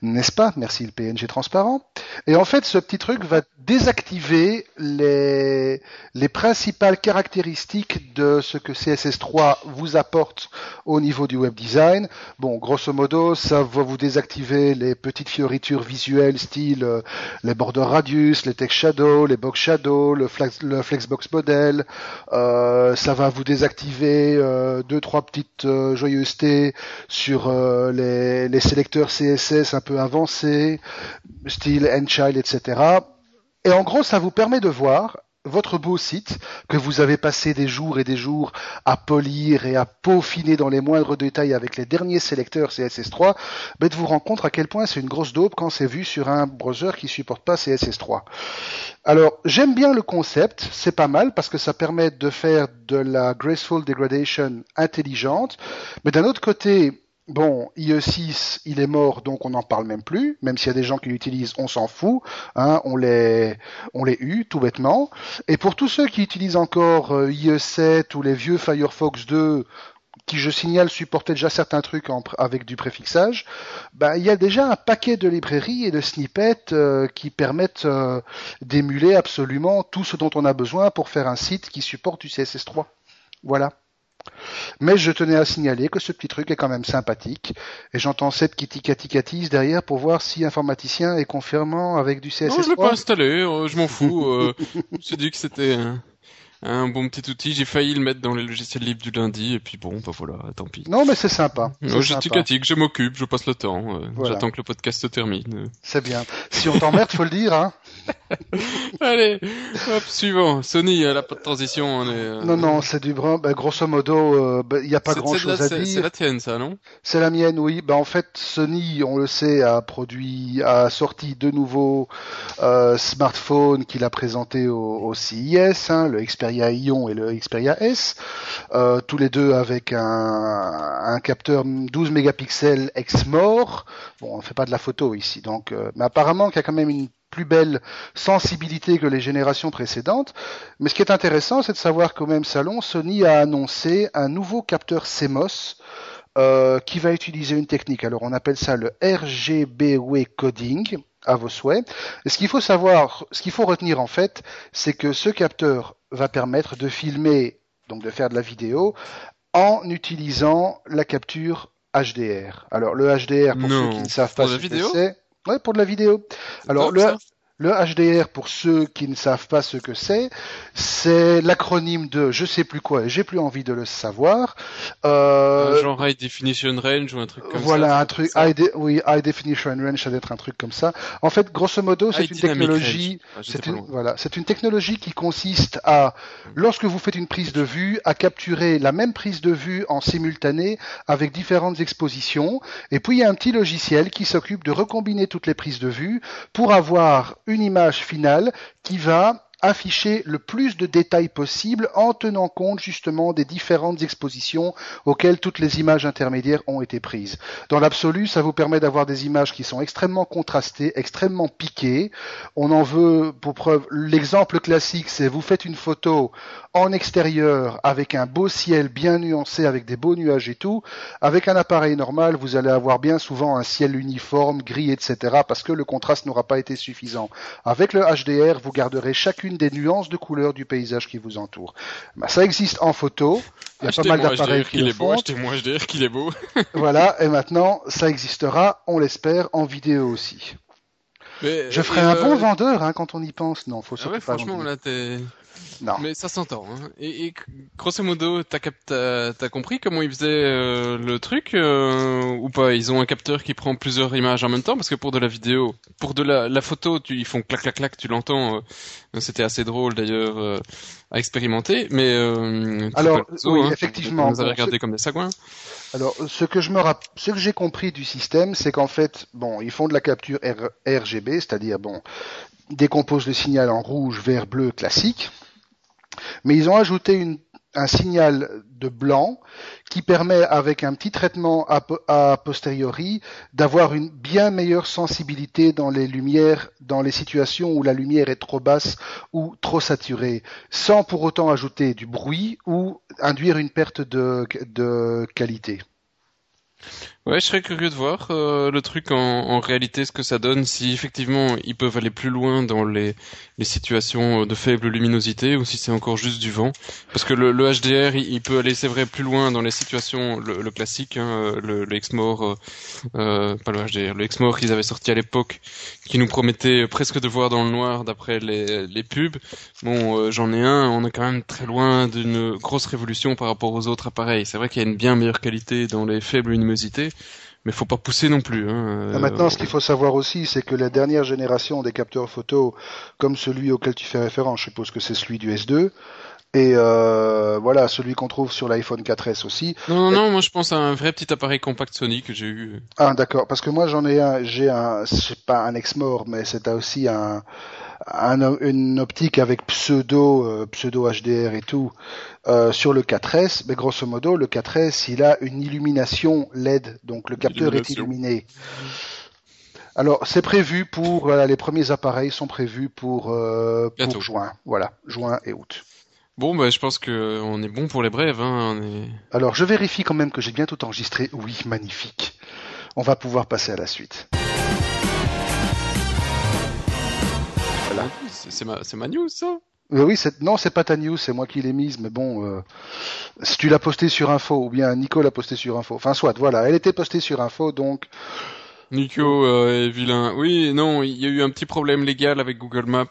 n'est-ce pas? Merci le PNG transparent. Et en fait, ce petit truc va désactiver les, les principales caractéristiques de ce que CSS3 vous apporte au niveau du web design. Bon, grosso modo, ça va vous désactiver les petites fioritures visuelles style euh, les borders radius, les shadow, les box shadow, le, le flexbox model. Euh, ça va vous désactiver euh, deux trois petites euh, joyeusetés sur les, sélecteurs CSS un peu avancés, style Endchild, etc. Et en gros, ça vous permet de voir votre beau site que vous avez passé des jours et des jours à polir et à peaufiner dans les moindres détails avec les derniers sélecteurs CSS3, ben vous rendre compte à quel point c'est une grosse dope quand c'est vu sur un browser qui supporte pas CSS3. Alors, j'aime bien le concept, c'est pas mal parce que ça permet de faire de la graceful degradation intelligente, mais d'un autre côté, Bon, IE6, il est mort, donc on n'en parle même plus. Même s'il y a des gens qui l'utilisent, on s'en fout. Hein, on les, on les eu tout bêtement. Et pour tous ceux qui utilisent encore euh, IE7 ou les vieux Firefox 2, qui je signale supportaient déjà certains trucs avec du préfixage, ben, il y a déjà un paquet de librairies et de snippets euh, qui permettent euh, d'émuler absolument tout ce dont on a besoin pour faire un site qui supporte du CSS3. Voilà. Mais je tenais à signaler que ce petit truc est quand même sympathique. Et j'entends cette qui ticati derrière pour voir si informaticien est confirmant avec du CSS3. Non, je l'ai pas installé, euh, je m'en fous. euh, suis dit que c'était un bon petit outil. J'ai failli le mettre dans les logiciels libres du lundi, et puis bon, bah voilà, tant pis. Non, mais c'est sympa. Non, je ticatique, je m'occupe, je passe le temps. Euh, j'attends que le podcast se termine. C'est bien. Si on t'emmerde, faut le dire, hein. Allez, hop, suivant. Sony, elle a pas de transition. On est, euh, Non, non, c'est du brun. Bah, grosso modo, il euh, bah, n'y a pas grand-chose à dire. C'est la tienne, ça, non? C'est la mienne, oui. Bah, en fait, Sony, on le sait, a produit, a sorti deux nouveaux euh, smartphones qu'il a présentés au, au CIS, hein, le Xperia Ion et le Xperia S, euh, tous les deux avec un, un capteur 12 mégapixels ex-mort. Bon, on fait pas de la photo ici, donc, euh, mais apparemment qu'il y a quand même une plus belle sensibilité que les générations précédentes. Mais ce qui est intéressant, c'est de savoir qu'au même salon, Sony a annoncé un nouveau capteur CMOS euh, qui va utiliser une technique. Alors on appelle ça le RGBW coding à vos souhaits. Et ce qu'il faut savoir, ce qu'il faut retenir en fait, c'est que ce capteur va permettre de filmer, donc de faire de la vidéo, en utilisant la capture HDR. Alors le HDR, pour ceux qui ne savent pas ce que c'est, Ouais, pour de la vidéo. Alors, le, le HDR, pour ceux qui ne savent pas ce que c'est, c'est l'acronyme de je sais plus quoi et j'ai plus envie de le savoir. Euh, genre High Definition Range ou un truc comme ça. Voilà, un truc, high oui, High Definition Range, ça doit être un truc comme ça. En fait, grosso modo, c'est une technologie, c'est une, voilà, c'est une technologie qui consiste à, lorsque vous faites une prise de vue, à capturer la même prise de vue en simultané avec différentes expositions. Et puis, il y a un petit logiciel qui s'occupe de recombiner toutes les prises de vue pour avoir une image finale qui va afficher le plus de détails possible en tenant compte justement des différentes expositions auxquelles toutes les images intermédiaires ont été prises. Dans l'absolu, ça vous permet d'avoir des images qui sont extrêmement contrastées, extrêmement piquées. On en veut pour preuve l'exemple classique, c'est vous faites une photo en extérieur avec un beau ciel bien nuancé avec des beaux nuages et tout. Avec un appareil normal, vous allez avoir bien souvent un ciel uniforme, gris, etc. parce que le contraste n'aura pas été suffisant. Avec le HDR, vous garderez chacune des nuances de couleur du paysage qui vous entoure. Bah, ça existe en photo. Il y a pas mal d'appareils qui le font. Achetez-moi HDR qu'il est beau. voilà. Et maintenant, ça existera, on l'espère, en vidéo aussi. Mais, je ferai un bon euh, vendeur hein, quand on y pense. Non, faut ah ouais, franchement, là, t'es non. Mais ça s'entend. Hein. Et, et, grosso modo, t'as as, compris comment ils faisaient euh, le truc euh, ou pas? Ils ont un capteur qui prend plusieurs images en même temps parce que pour de la vidéo, pour de la, la photo, tu, ils font clac clac clac, tu l'entends. Euh, C'était assez drôle d'ailleurs à expérimenter. Mais alors, oui, hein, effectivement, vous avez regardé comme des sagouins. Alors, ce que je me ce que j'ai compris du système, c'est qu'en fait, bon, ils font de la capture RGB, c'est-à-dire bon, décomposent le signal en rouge, vert, bleu classique mais ils ont ajouté un signal de blanc qui permet avec un petit traitement a, posteriori d'avoir une bien meilleure sensibilité dans les lumières, dans les situations où la lumière est trop basse ou trop saturée, sans pour autant ajouter du bruit ou induire une perte de qualité. Ouais, je serais curieux de voir euh, le truc en, en, réalité, ce que ça donne, si effectivement ils peuvent aller plus loin dans les, les situations de faible luminosité ou si c'est encore juste du vent. Parce que le, le HDR, il, peut aller, c'est vrai, plus loin dans les situations, le, le classique, hein, le, le Exmore, euh, euh, pas le HDR, le Exmore qu'ils avaient sorti à l'époque, qui nous promettait presque de voir dans le noir d'après les, les pubs. Bon, euh, j'en ai un, on est quand même très loin d'une grosse révolution par rapport aux autres appareils. C'est vrai qu'il y a une bien meilleure qualité dans les faibles luminosités mais faut pas pousser non plus. Hein. Maintenant, ce qu'il faut savoir aussi, c'est que la dernière génération des capteurs photo, comme celui auquel tu fais référence, je suppose que c'est celui du S2, et euh, voilà, celui qu'on trouve sur l'iPhone 4S aussi. Non, non, non, moi je pense à un vrai petit appareil compact Sony que j'ai eu. Ah, d'accord, parce que moi j'en ai un, j'ai un, c'est pas un Exmor, mais c'est aussi un, une optique avec pseudo euh, pseudo HDR et tout euh, sur le 4S, mais grosso modo le 4S il a une illumination LED, donc le capteur est illuminé. Alors c'est prévu pour les premiers appareils sont prévus pour euh, pour juin, voilà juin et août. Bon, bah, je pense que on est bon pour les brèves. Hein, Alors, je vérifie quand même que j'ai bien tout enregistré. Oui, magnifique. On va pouvoir passer à la suite. C'est ma, ma, news, ça euh, Oui, non, c'est pas ta news, c'est moi qui l'ai mise, mais bon, euh, si tu l'as postée sur Info, ou bien Nico l'a postée sur Info, enfin soit, voilà, elle était postée sur Info, donc... Nico euh, est vilain. Oui, non, il y a eu un petit problème légal avec Google Maps.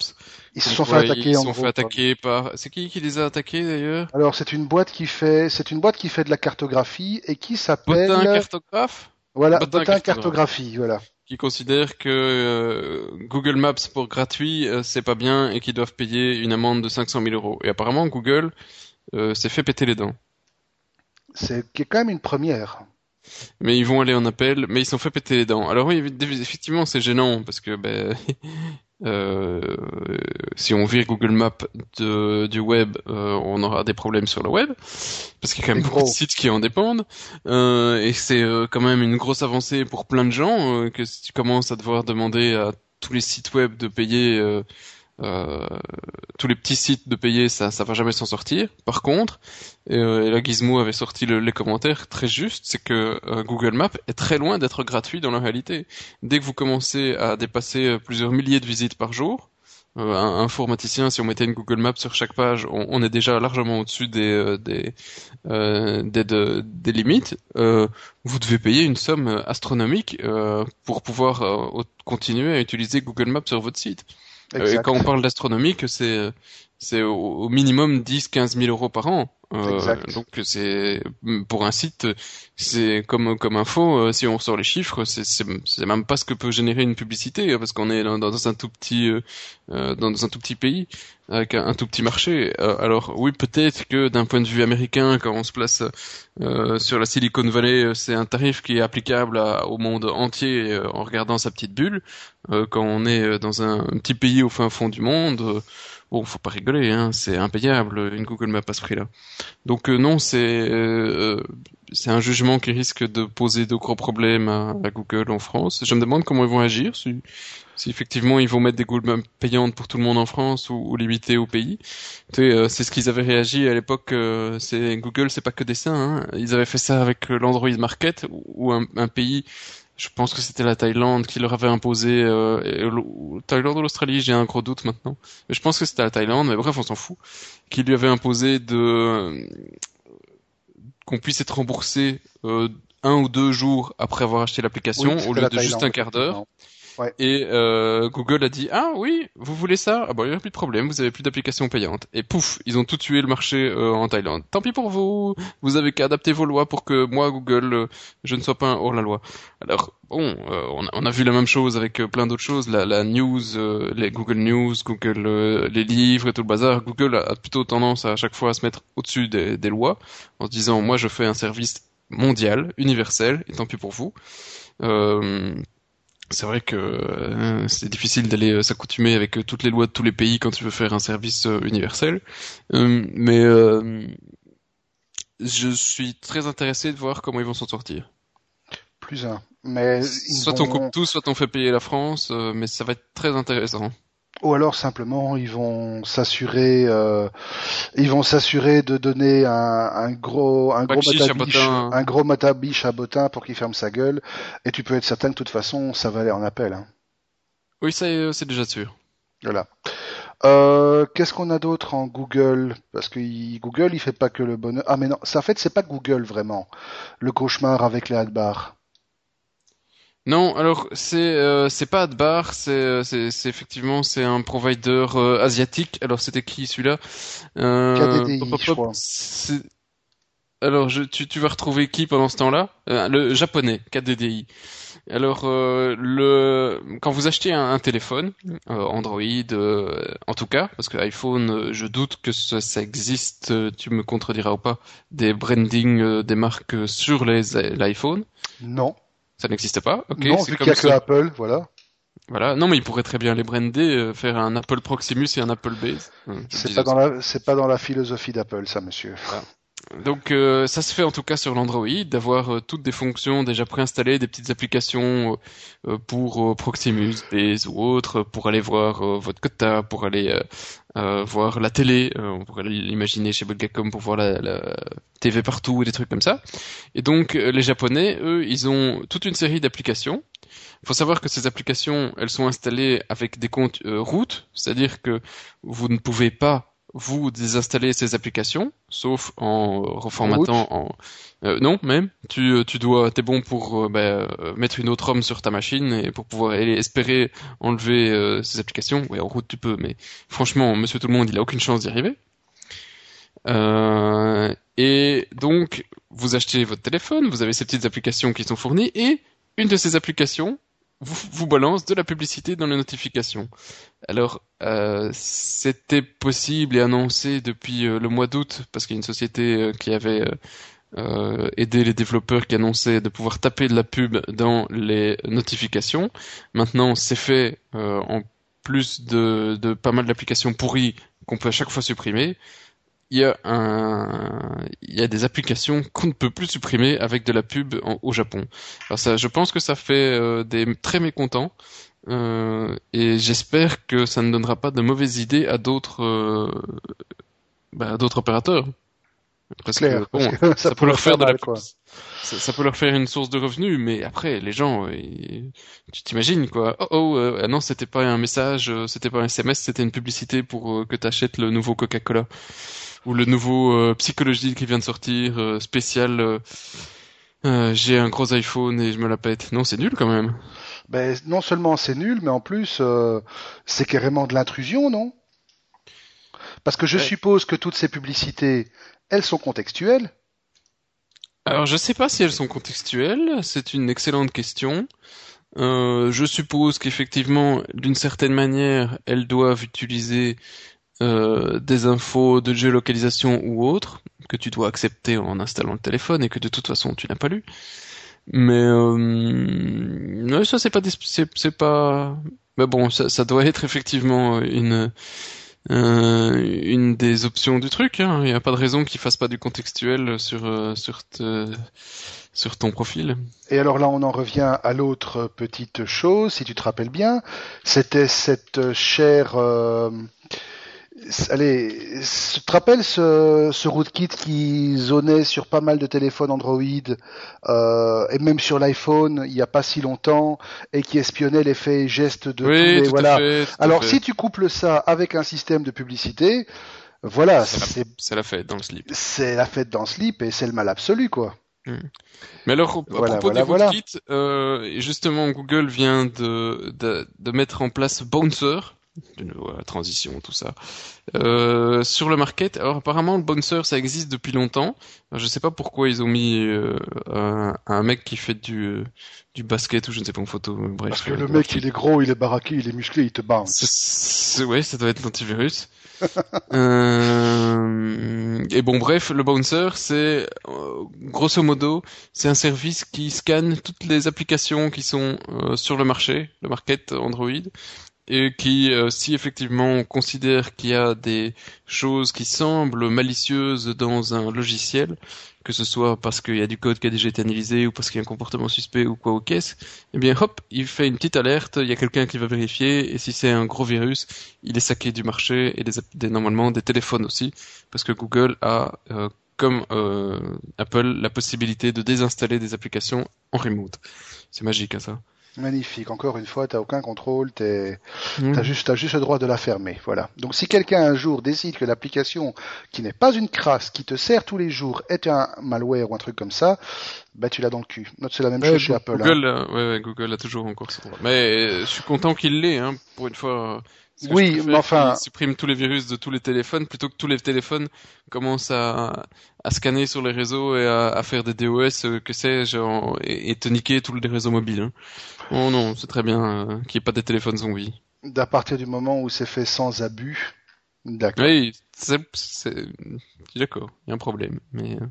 Ils se sont fait attaquer. Ils se sont fait attaquer par. C'est qui qui les a attaqués d'ailleurs? Alors c'est une boîte qui fait, c'est une boîte qui fait de la cartographie et qui s'appelle. Botin cartographe? Voilà, Botin, cartographie, voilà qui considèrent que euh, Google Maps pour gratuit euh, c'est pas bien et qu'ils doivent payer une amende de 500 000 euros. Et apparemment Google euh, s'est fait péter les dents. C'est quand même une première. Mais ils vont aller en appel, mais ils sont fait péter les dents. Alors oui, effectivement, c'est gênant parce que ben, Euh, si on vire Google Maps de, du web, euh, on aura des problèmes sur le web, parce qu'il y a quand même beaucoup de sites qui en dépendent, euh, et c'est euh, quand même une grosse avancée pour plein de gens, que si tu commences à devoir demander à tous les sites web de payer euh, tous les petits sites de payer, ça, ça va jamais s'en sortir. Par contre, euh, et là Gizmo avait sorti le, les commentaires très juste, c'est que euh, Google Maps est très loin d'être gratuit dans la réalité. Dès que vous commencez à dépasser plusieurs milliers de visites par jour, un, informaticien, si on mettait une Google Maps sur chaque page, on, on est déjà largement au-dessus des des, des, de, des, limites. vous devez payer une somme astronomique pour pouvoir continuer à utiliser Google Maps sur votre site. Euh, et quand on parle d'astronomique, c'est c'est au, minimum 10-15 000 euros par an. Euh, donc c'est pour un site, c'est comme comme info. Euh, si on sort les chiffres, c'est c'est même pas ce que peut générer une publicité hein, parce qu'on est dans, dans, un tout petit euh, dans un tout petit pays avec un, tout petit marché. alors oui, peut-être que d'un point de vue américain, quand on se place sur la Silicon Valley, c'est un tarif qui est applicable au monde entier en regardant sa petite bulle. quand on est dans un, un, petit pays au fin fond du monde bon, faut pas rigoler, hein, c'est impayable une Google Map à ce prix-là. Donc euh, non, c'est euh, c'est un jugement qui risque de poser de gros problèmes à, Google en France. Je me demande comment ils vont agir, si, si, effectivement ils vont mettre des Google Maps payantes pour tout le monde en France ou, ou limitées au pays. Euh, c'est ce qu'ils avaient réagi à l'époque. c'est Google, c'est pas que dessin. Hein. Ils avaient fait ça avec l'Android Market, où un, un pays je pense que c'était la Thaïlande qui leur avait imposé euh, Thaïlande ou l'Australie, j'ai un gros doute maintenant. Mais je pense que c'était la Thaïlande, mais bref, on s'en fout. Qui lui avait imposé de qu'on puisse être remboursé euh, un ou deux jours après avoir acheté l'application au lieu de juste un quart d'heure. Et euh, Google a dit ah oui, vous voulez ça? Ah bon, il n'y a plus de problème, vous avez plus d'applications payantes. Et pouf, ils ont tout tué le marché euh, en Thaïlande. Tant pis pour vous, vous avez qu'à adapter vos lois pour que moi Google, euh, je ne sois pas hors la loi. Alors bon, euh, on a, on, a, vu la même chose avec plein d'autres choses, la, la news, les Google News, Google les livres et tout le bazar. Google a, plutôt tendance à, à chaque fois à se mettre au-dessus des, des lois en se disant moi je fais un service mondial, universel, et tant pis pour vous. Euh, c'est vrai que euh, c'est difficile d'aller euh, s'accoutumer avec euh, toutes les lois de tous les pays quand tu veux faire un service universel. mais je suis très intéressé de voir comment ils vont s'en sortir. Plus un. Mais soit on coupe tout, soit on fait payer la France, euh, mais ça va être très intéressant. Ou alors simplement ils vont s'assurer, euh, ils vont s'assurer de donner un, un gros, un gros matabiche, un gros matabiche à Botin pour qu'il ferme sa gueule. Et tu peux être certain que de toute façon ça va aller en appel. Hein. Oui, ça c'est déjà sûr. Voilà. Euh, Qu'est-ce qu'on a d'autre en Google? Parce que Google, il fait pas que le bonheur. Ah mais non, ça en fait c'est pas Google vraiment. Le cauchemar avec les adbars. Non, alors c'est euh, c'est pas Adbar, c'est euh, c'est effectivement c'est un provider euh, asiatique. Alors c'était qui celui-là? Euh, KDDI, je crois. Alors je, tu tu vas retrouver qui pendant ce temps-là? Le japonais KDDI. Alors le quand vous achetez un, téléphone Android, en tout cas, parce que iPhone, je doute que ça, ça existe. tu me contrediras ou pas des branding des marques sur les l'iPhone Non. Ça n'existe pas. Ok. Non, vu qu'il n'y a que Apple, voilà. Voilà. Non, mais il pourrait très bien les brander, euh, faire un Apple Proximus et un Apple Base. C'est pas dans la, c'est pas dans la philosophie d'Apple, ça, monsieur. Donc euh, ça se fait en tout cas sur l'Android, d'avoir euh, toutes des fonctions déjà préinstallées, des petites applications pour Proximus, Base ou autre, pour aller voir votre quota, pour aller voir la télé, on pourrait l'imaginer chez Bulgacom pour voir la, la, TV partout et des trucs comme ça. Et donc les Japonais, eux, ils ont toute une série d'applications. Il faut savoir que ces applications, elles sont installées avec des comptes root, c'est-à-dire que vous ne pouvez pas vous désinstallez ces applications, sauf en reformatant en euh, non même tu euh, tu dois t'es bon pour euh, bah, mettre une autre ROM sur ta machine et pour pouvoir espérer enlever ces applications. Oui en route tu peux, mais franchement Monsieur tout le monde il a aucune chance d'y arriver. et donc vous achetez votre téléphone, vous avez ces petites applications qui sont fournies et une de ces applications vous, vous balance de la publicité dans les notifications. Alors, euh, c'était possible et annoncé depuis euh, le mois d'août, parce qu'il y a une société euh, qui avait euh, aidé les développeurs qui annonçaient de pouvoir taper de la pub dans les notifications. Maintenant, c'est fait en plus de, de pas mal d'applications pourries qu'on peut à chaque fois supprimer il y a un, il y a des applications qu'on ne peut plus supprimer avec de la pub au Japon. Alors ça, je pense que ça fait euh, des très mécontents. Euh, et j'espère que ça ne donnera pas de mauvaises idées à d'autres euh, bah, d'autres opérateurs. Parce que, bon, ça, peut leur faire de la quoi. Ça, ça, peut leur faire une source de revenus, mais après les gens, tu t'imagines quoi Oh oh, ah non c'était pas un message, c'était pas un SMS, c'était une publicité pour que tu achètes le nouveau Coca-Cola ou le nouveau euh, psychologie qui vient de sortir euh, spécial. Euh, euh, j'ai un gros iPhone et je me la pète. Non, c'est nul quand même. Ben non seulement c'est nul, mais en plus c'est carrément de l'intrusion, non? Parce que je suppose que toutes ces publicités, elles sont contextuelles. Alors je sais pas si elles sont contextuelles. C'est une excellente question. Euh, je suppose qu'effectivement, d'une certaine manière, elles doivent utiliser euh, des infos de géolocalisation ou autres que tu dois accepter en installant le téléphone et que de toute façon tu n'as pas lu. Mais euh, ça c'est pas c'est pas mais bon ça, doit être effectivement une euh, une des options du truc. Hein. Il n'y a pas de raison qu'il fasse pas du contextuel sur euh, sur sur ton profil. Et alors là, on en revient à l'autre petite chose, si tu te rappelles bien, c'était cette chère euh, Allez, tu te rappelles ce, ce rootkit qui zonait sur pas mal de téléphones Android euh, et même sur l'iPhone il n'y a pas si longtemps et qui espionnait les faits et gestes de oui, tous les, voilà. Alors si tu couples ça avec un système de publicité, voilà, c'est la, fête dans le slip. C'est la fête dans le slip et c'est le mal absolu quoi. Hmm. Mais alors, à propos des rootkits, euh, justement, Google vient de, de, de mettre en place Bouncer, de nouveau la transition, tout ça. Euh, sur le market, alors apparemment le bouncer ça existe depuis longtemps. Je sais pas pourquoi ils ont mis euh, un, mec qui fait du du basket ou je ne sais pas en photo. Bref. Parce que le mec il est gros, il est baraqué, il est musclé, il te bounce. Ouais, ça doit être l'antivirus. euh... Et bon, bref, le bouncer, c'est euh, grosso modo, c'est un service qui scanne toutes les applications qui sont euh, sur le marché, le market Android, et qui, euh, si effectivement on considère qu'il y a des choses qui semblent malicieuses dans un logiciel, que ce soit parce qu'il y a du code qui a déjà été analysé ou parce qu'il y a un comportement suspect ou quoi au caisse, eh bien hop, il fait une petite alerte, il y a quelqu'un qui va vérifier et si c'est un gros virus, il est saqué du marché et des, normalement des téléphones aussi, parce que Google a euh, comme euh, Apple la possibilité de désinstaller des applications en remote. C'est magique hein, ça. Magnifique. Encore une fois, tu n'as aucun contrôle, tu mmh. as, juste, as juste le droit de la fermer. Voilà. Donc si quelqu'un un jour décide que l'application qui n'est pas une crasse, qui te sert tous les jours, est un malware ou un truc comme ça, bah tu l'as dans le cul. C'est la même chose chez Apple. Google, hein. ouais, Google a toujours encore ce droit. Mais euh, je suis content qu'il l'ait, hein, pour une fois. Oui, mais enfin. Il supprime tous les virus de tous les téléphones plutôt que tous les téléphones commencent à, à scanner sur les réseaux et à, à faire des DOS, euh, que sais-je, et, et, te niquer tous les réseaux mobiles. Hein. Oh non, c'est très bien euh, qu'il n'y ait pas des téléphones zombies. D'à partir du moment où c'est fait sans abus, d'accord. Oui, c'est, d'accord, il y a un problème, mais. Euh,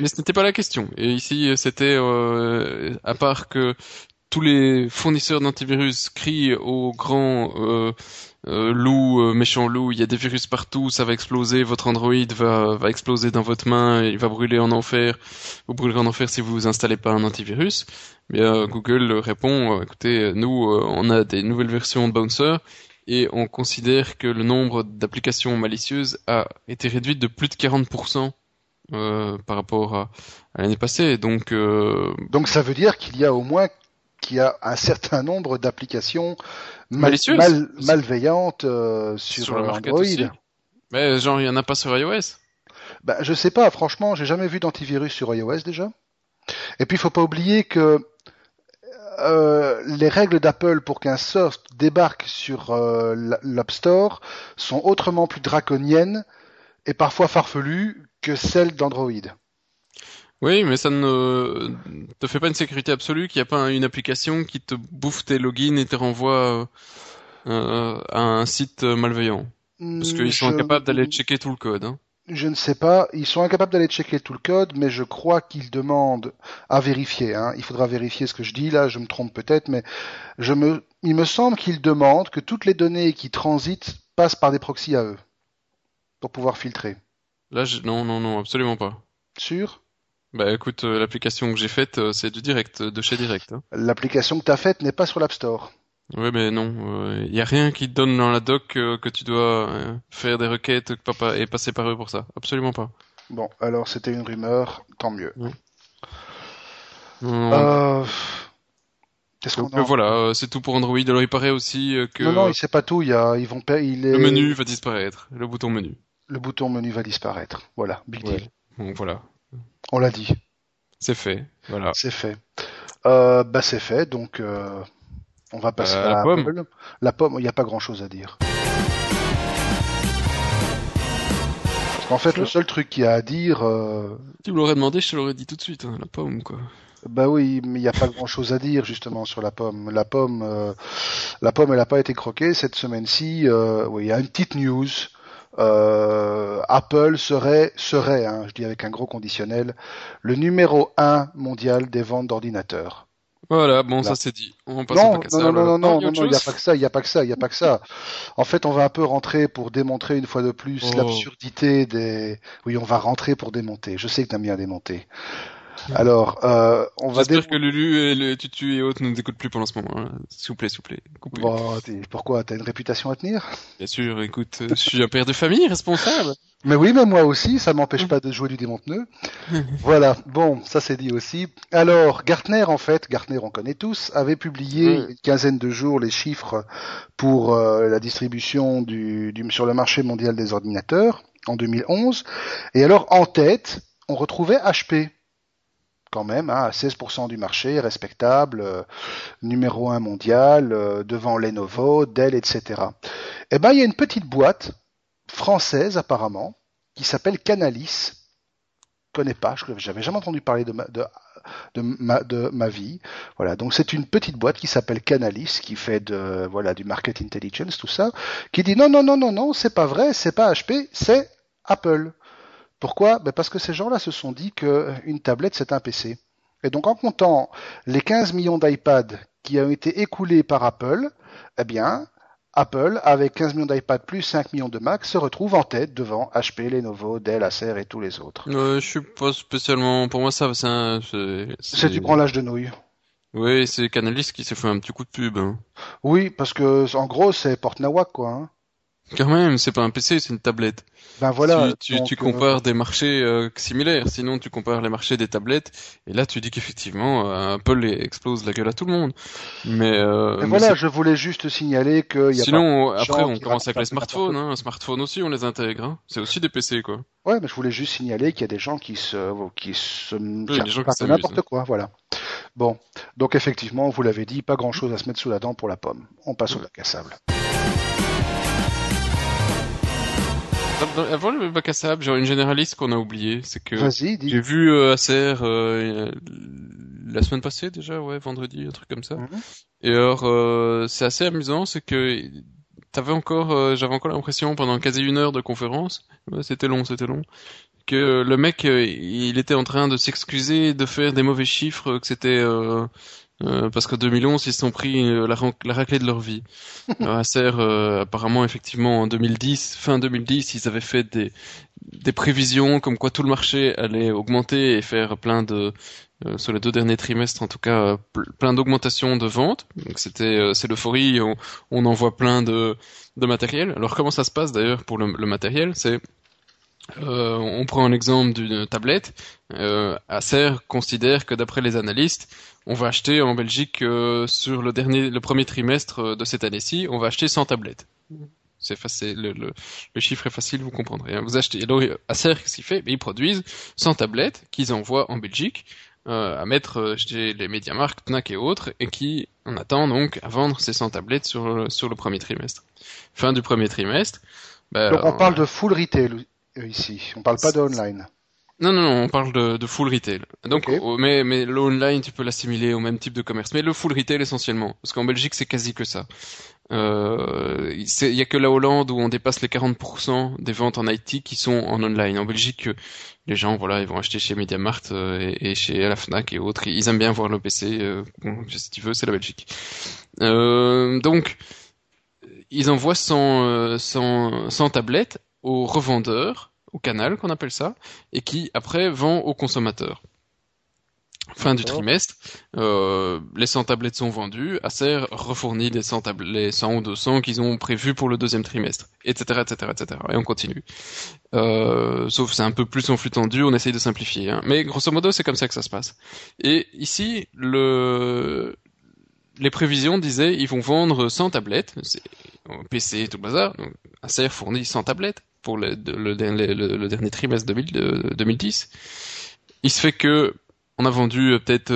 mais ce n'était pas la question. Et ici, c'était euh, à part que tous les fournisseurs d'antivirus crient au grand euh, euh, loup, euh, méchant loup, il y a des virus partout, ça va exploser, votre Android va, va exploser dans votre main, il va brûler en enfer, vous brûlerez en enfer si vous installez pas un antivirus. Bien, Google répond, écoutez, nous, on a des nouvelles versions de Bouncer et on considère que le nombre d'applications malicieuses a été réduit de plus de 40% par rapport à, l'année passée. Donc, donc ça veut dire qu'il y a au moins qu'il y a un certain nombre d'applications malveillantes euh, sur, Android. Mais genre, il y en a pas sur iOS ben, Je sais pas, franchement, j'ai jamais vu d'antivirus sur iOS déjà. Et puis, il faut pas oublier que euh, les règles d'Apple pour qu'un soft débarque sur euh, l'App Store sont autrement plus draconiennes et parfois farfelues que celles d'Android. Oui, mais ça ne te fait pas une sécurité absolue qu'il n'y a pas une application qui te bouffe tes logins et te renvoie euh, à un site malveillant. Parce qu'ils sont incapables d'aller checker tout le code. Hein. Je ne sais pas. Ils sont incapables d'aller checker tout le code, mais je crois qu'ils demandent à vérifier. Hein. Il faudra vérifier ce que je dis là. Je me trompe peut-être, mais je me, il me semble qu'ils demandent que toutes les données qui transitent passent par des proxys à eux pour pouvoir filtrer. Là, je... non, non, non, absolument pas. Sûr? Bah écoute, euh, l'application que j'ai faite, euh, c'est du direct, de chez direct. Hein. L'application que tu as faite n'est pas sur l'App Store. Oui, mais non, il euh, n'y a rien qui te donne dans la doc que tu dois faire des requêtes et passer par eux pour ça. Absolument pas. Bon, alors c'était une rumeur, tant mieux. Qu'est-ce qu'on voilà, c'est tout pour Android. Alors il paraît aussi que non, non, c'est pas tout. Il y a, ils vont, il est... le menu va disparaître, le bouton menu. Le bouton menu va disparaître. Voilà, big deal. Donc voilà. On l'a dit. C'est fait, voilà. C'est fait. Euh, bah c'est fait, donc euh, on va passer euh, à la pomme. La pomme, il n'y a pas grand-chose à dire. En fait, le seul truc qu'il y a à dire. Tu me l'aurais demandé, je te l'aurais dit tout de suite, hein, la pomme, quoi. Bah oui, mais il n'y a pas grand-chose à dire justement sur la pomme. La pomme, la pomme, elle n'a pas été croquée cette semaine-ci. oui, il y a une petite news euh, Apple serait, serait hein, je dis avec un gros conditionnel, le numéro un mondial des ventes d'ordinateurs. Voilà, bon, ça c'est dit. On passe non, non, non, non, non, non, il n'y a pas que ça, il n'y a pas que ça, il n'y a pas que ça. En fait, on va un peu rentrer pour démontrer une fois de plus oh. l'absurdité des. Oui, on va rentrer pour démonter. Je sais que t'aimes bien démonter. Alors, euh, on va. J'espère que Lulu et le Tutu et autres ne nous écoutent plus pendant ce moment. Hein. S'il vous plaît, s'il vous plaît. Bon, pourquoi? T'as une réputation à tenir? Bien sûr. Écoute, je suis un père de famille, responsable. Mais oui, mais moi aussi, ça m'empêche pas de jouer du démonteneux. voilà. Bon, ça c'est dit aussi. Alors, Gartner, en fait, Gartner, on connaît tous, avait publié une quinzaine de jours les chiffres pour euh, la distribution du, du sur le marché mondial des ordinateurs en 2011. Et alors, en tête, on retrouvait HP quand même, hein, à 16% du marché, respectable, euh, numéro 1 mondial, euh, devant Lenovo, Dell, etc. Eh ben, il y a une petite boîte française apparemment qui s'appelle Canalis. Je connais pas, j'avais jamais entendu parler de ma, de, ma, vie. Voilà, donc c'est une petite boîte qui s'appelle Canalis, qui fait de voilà du market intelligence, tout ça, qui dit non non non non non, c'est pas vrai, c'est pas HP, c'est Apple. Pourquoi? Ben Parce que ces gens-là se sont dit qu'une tablette, c'est un PC. Et donc en comptant les 15 millions d'iPad qui ont été écoulés par Apple, eh bien, Apple, avec 15 millions d'iPad plus 5 millions de Mac, se retrouve en tête devant HP, Lenovo, Dell, Acer et tous les autres. Ouais, je suis pas spécialement. Pour moi, ça, c'est un. C'est du branlage de nouilles. Oui, c'est Canalis qui s'est fait un petit coup de pub. Hein. Oui, parce que en gros, c'est porte nawak quoi. Hein. Quand même, c'est pas un PC, c'est une tablette. Ben voilà. Tu, tu, euh, compares des marchés euh, similaires, sinon tu compares les marchés des tablettes, et là tu dis qu'effectivement euh, Apple explose la gueule à tout le monde. Mais, voilà, je voulais juste signaler que. Y a sinon après on commence avec les smartphones, hein. un smartphone aussi on les intègre, hein. c'est aussi des PC quoi. Ouais, mais je voulais juste signaler qu'il y a des gens qui se, qui se, oui, n'importe quoi, voilà. Bon, donc effectivement, vous l'avez dit, pas grand chose à se mettre sous la dent pour la pomme. On passe au bac à sable. Avant le bac à sable, j'ai une généraliste qu'on a oublié. C'est que j'ai vu euh, Acer euh, la semaine passée déjà, ouais, vendredi, un truc comme ça. Mhm. Et alors, euh, c'est assez amusant, c'est que t'avais encore, euh, j'avais encore l'impression pendant quasi une heure de conférence, c'était long, c'était long, que le mec, il était en train de s'excuser, de faire des mauvais chiffres, que c'était euh, parce qu'en 2011, ils se sont pris euh, la, la, raclée de leur vie. Acer, euh, apparemment, effectivement, en 2010, fin 2010, ils avaient fait des, des prévisions comme quoi tout le marché allait augmenter et faire plein de, sur les deux derniers trimestres, en tout cas, plein d'augmentations de ventes. Donc c'était, c'est l'euphorie. On, on envoie plein de, de matériel. Alors comment ça se passe d'ailleurs pour le, le matériel? C'est euh, on prend un exemple d'une tablette. Euh, Acer considère que d'après les analystes, on va acheter en Belgique euh, sur le dernier, le premier trimestre euh, de cette année-ci, on va acheter 100 tablettes. C'est facile, le, le, chiffre est facile, vous comprendrez. Hein. Vous achetez, donc Acer, qu'est-ce qu'il fait? Ils produisent 100 tablettes qu'ils envoient en Belgique à mettre chez les MediaMarkt, Knack et autres, et qui on attend donc à vendre ces 100 tablettes sur sur le premier trimestre. Fin du premier trimestre. Ben, donc on parle de full retail euh, ici. On parle pas de online. Non, non, non, on parle de, de full retail. Donc, mais, mais le online, tu peux l'assimiler au même type de commerce. Mais le full retail essentiellement, parce qu'en Belgique, c'est quasi que ça. Euh, il y a que la Hollande où on dépasse les 40% des ventes en IT qui sont en online. En Belgique, les gens, voilà, ils vont acheter chez MediaMarkt euh, et, chez la Fnac et autres. Ils aiment bien voir le PC. Euh, si tu veux, c'est la Belgique. Euh, donc, ils envoient 100, 100, 100 tablettes aux revendeurs, au canal qu'on appelle ça, et qui après vend aux consommateurs. Fin du trimestre, euh, les 100 tablettes sont vendues, Acer refournit les 100, les 100 ou 200 qu'ils ont prévus pour le deuxième trimestre, etc., etc., etc. Et on continue. Euh, sauf c'est un peu plus en flux tendu, on essaye de simplifier. Hein. Mais grosso modo, c'est comme ça que ça se passe. Et ici, le, les prévisions disaient ils vont vendre 100 tablettes, c'est PC tout le bazar. Donc Acer fournit 100 tablettes pour le, le, dernier trimestre 2010. Il se fait que on a vendu euh, peut-être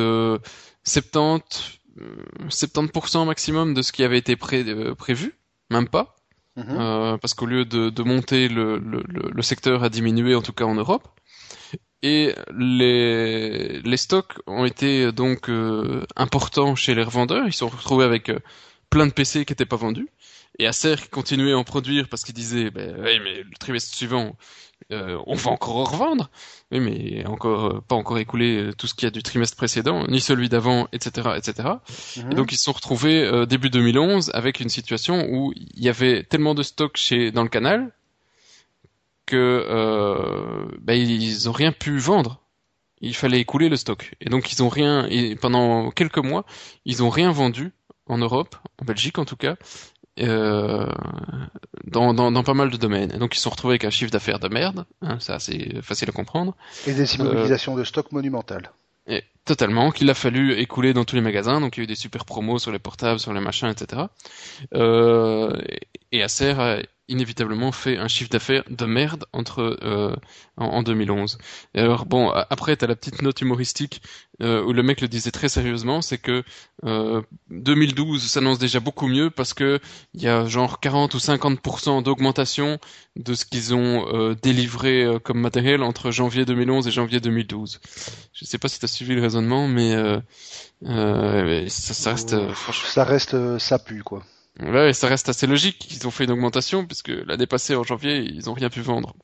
70 euh, 70% euh, maximum de ce qui avait été prévu, même pas. Mhm. parce qu'au lieu de, monter, le, le, secteur a diminué, en tout cas en Europe. Et les, les stocks ont été donc importants chez les revendeurs. Ils se sont retrouvés avec plein de PC qui n'étaient pas vendus. Et Acer continuait à en produire parce qu'il disait, ben, oui, mais le trimestre suivant, euh, on va encore en revendre. Oui, mais encore euh, pas encore écoulé euh, tout ce qu'il y a du trimestre précédent, ni celui d'avant, etc., etc. Mhm. Et donc ils se sont retrouvés début 2011 avec une situation où il y avait tellement de stock chez dans le canal que ben, ils ont rien pu vendre. Il fallait écouler le stock. Et donc ils ont rien. Et pendant quelques mois, ils ont rien vendu en Europe, en Belgique en tout cas, euh, dans, dans, dans, pas mal de domaines. donc ils se sont retrouvés avec un chiffre d'affaires de merde, hein, c'est assez facile à comprendre. Et des immobilisations de stock monumentales. Et, totalement, qu'il a fallu écouler dans tous les magasins, donc il y a eu des super promos sur les portables, sur les machins, etc. Euh, et Acer a inévitablement fait un chiffre d'affaires de merde entre euh, en, 2011. Et alors bon, après t'as la petite note humoristique euh, où le mec le disait très sérieusement, c'est que euh, 2012 s'annonce déjà beaucoup mieux parce que il y a genre 40 ou 50% d'augmentation de ce qu'ils ont euh, délivré euh, comme matériel entre janvier 2011 et janvier 2012. Je sais pas si t'as suivi le raisonnement, mais, ça, ça, reste ça reste ça pue quoi. Ouais, ça reste assez logique. Ils ont fait une augmentation puisque l'année passée en janvier, ils ont rien pu vendre.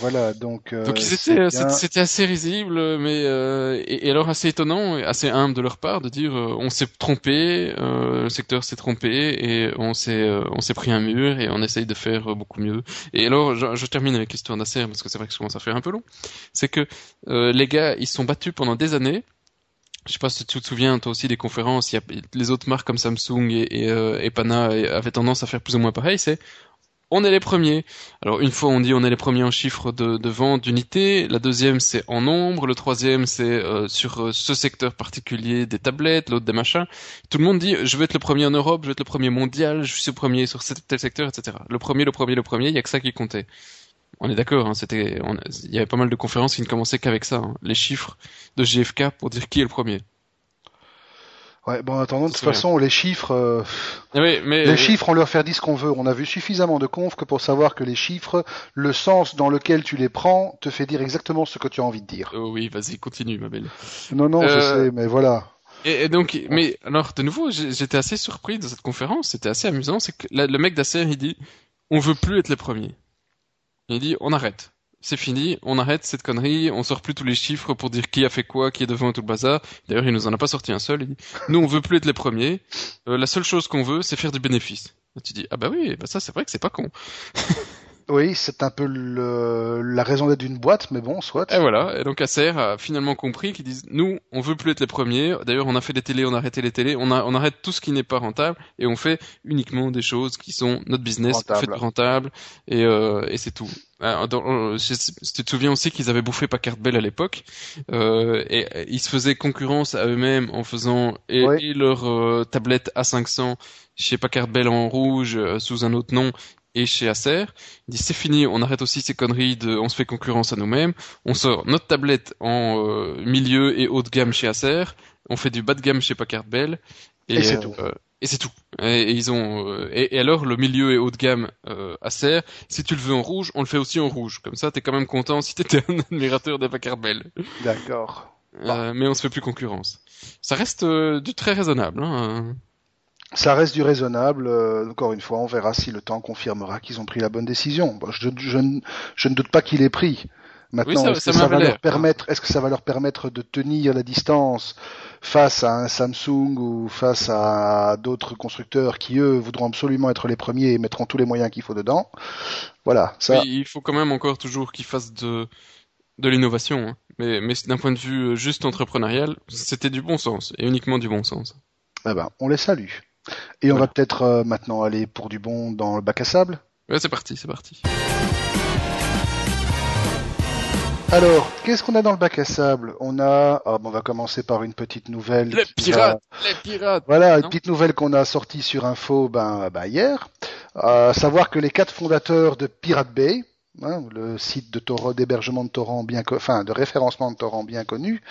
Voilà, donc. Euh, donc c'était assez risible, mais euh, et, alors assez étonnant, et assez humble de leur part de dire euh, on s'est trompé, euh, le secteur s'est trompé et on s'est on s'est pris un mur et on essaye de faire beaucoup mieux. Et alors je, je termine avec l'histoire d'Acer parce que c'est vrai que ça commence à faire un peu long. C'est que les gars, ils se sont battus pendant des années je sais pas si tu te souviens toi aussi des conférences, les autres marques comme Samsung euh, et Pana avaient tendance à faire plus ou moins pareil, c'est on est les premiers. Alors une fois on dit on est les premiers en chiffre de, de vente d'unités, la deuxième c'est en nombre, le troisième c'est euh, sur euh, ce secteur particulier des tablettes, l'autre des machins. Tout le monde dit je veux être le premier en Europe, je veux être le premier mondial, je suis le premier sur tel secteur, etc. Le premier, le premier, le premier, il y a que ça qui comptait on est d'accord, hein, c'était, il y avait pas mal de conférences qui ne commençaient qu'avec ça, hein, les chiffres de GFK pour dire qui est le premier. Ouais, bon, en attendant, de toute façon, les chiffres, euh, ah mais... les chiffres, on leur fait dire ce qu'on veut. On a vu suffisamment de confs que pour savoir que les chiffres, le sens dans lequel tu les prends, te fait dire exactement ce que tu as envie de dire. Oh oui, vas-y, continue, ma belle. Non, non, je euh, sais, mais voilà. Et, donc, mais alors, de nouveau, j'étais assez surpris de cette conférence. C'était assez amusant. C'est que le mec d'Acer, il dit, on veut plus être les premiers. Il dit on arrête. C'est fini, on arrête cette connerie, on sort plus tous les chiffres pour dire qui a fait quoi, qui est devant tout le bazar. D'ailleurs, il nous en a pas sorti un seul. Il dit, nous, on veut plus être les premiers. Euh, la seule chose qu'on veut, c'est faire du bénéfice. tu dis, ah bah oui, bah ça, c'est vrai que c'est pas con. Oui, c'est un peu le, la raison d'être d'une boîte, mais bon, soit. Et voilà. Et donc Acer a finalement compris qu'ils disent, nous, on veut plus être les premiers. D'ailleurs, on a fait des télés, on a arrêté les télés, on, a, on arrête tout ce qui n'est pas rentable et on fait uniquement des choses qui sont notre business, rentable. fait rentable et, euh, et c'est tout. Euh, dans, tu te souviens aussi qu'ils avaient bouffé Packard Bell à l'époque euh, et ils se faisaient concurrence à eux-mêmes en faisant et, leur euh, tablette A500 chez Packard Bell en rouge euh, sous un autre nom et chez Acer. Il dit c'est fini, on arrête aussi ces conneries de on se fait concurrence à nous-mêmes, on sort notre tablette en euh, milieu et haut de gamme chez Acer, on fait du bas de gamme chez Packard Bell et, c'est tout. Euh, et c'est tout. Et, ils ont euh, et, alors le milieu et haut de gamme Acer, si tu le veux en rouge, on le fait aussi en rouge. Comme ça, t'es quand même content si t'étais un admirateur de Packard Bell. D'accord. mais on se fait plus concurrence. Ça reste du très raisonnable. Hein ça reste du raisonnable. Euh, encore une fois, on verra si le temps confirmera qu'ils ont pris la bonne décision. je, je, je, ne doute pas qu'il ait pris. Maintenant, est-ce que ça va leur permettre, est-ce que ça va leur permettre de tenir la distance face à un Samsung ou face à d'autres constructeurs qui eux voudront absolument être les premiers et mettront tous les moyens qu'il faut dedans? Voilà. Ça... il faut quand même encore toujours qu'ils fassent de de l'innovation, hein. mais, mais d'un point de vue juste entrepreneurial, c'était du bon sens et uniquement du bon sens. Eh ben, on les salue. Et on va peut-être euh, maintenant aller pour du bon dans le bac à sable Ouais, c'est parti, c'est parti. Alors, qu'est-ce qu'on a dans le bac à sable? On a, ah, on va commencer par une petite nouvelle. Les pirates, les pirates. Voilà, une petite nouvelle qu'on a sortie sur Info, ben, ben hier. Savoir que les quatre fondateurs de Pirate Bay, hein, le site de d'hébergement de torrents bien, enfin de référencement de torrents bien connu,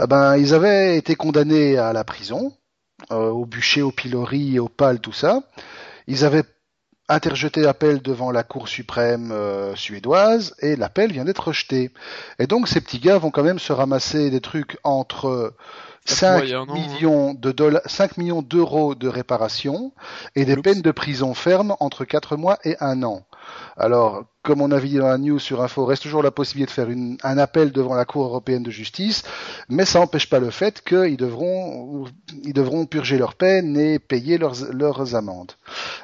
eh ben ils avaient été condamnés à la prison euh, au bûcher, au pilori, au pal, tout ça. Ils avaient interjeté appel devant la Cour suprême euh, suédoise et l'appel vient d'être rejeté. Et donc ces petits gars vont quand même se ramasser des trucs entre 5 millions de dollars, 5 millions d'euros de réparation et des peines de prison ferme entre 4 mois et 1 an. Alors, comme on a vu dans la news sur Info, reste toujours la possibilité de faire une, un appel devant la Cour européenne de justice, mais ça n'empêche pas le fait qu'ils devront, ils devront purger leurs peines et payer leurs, leurs amendes.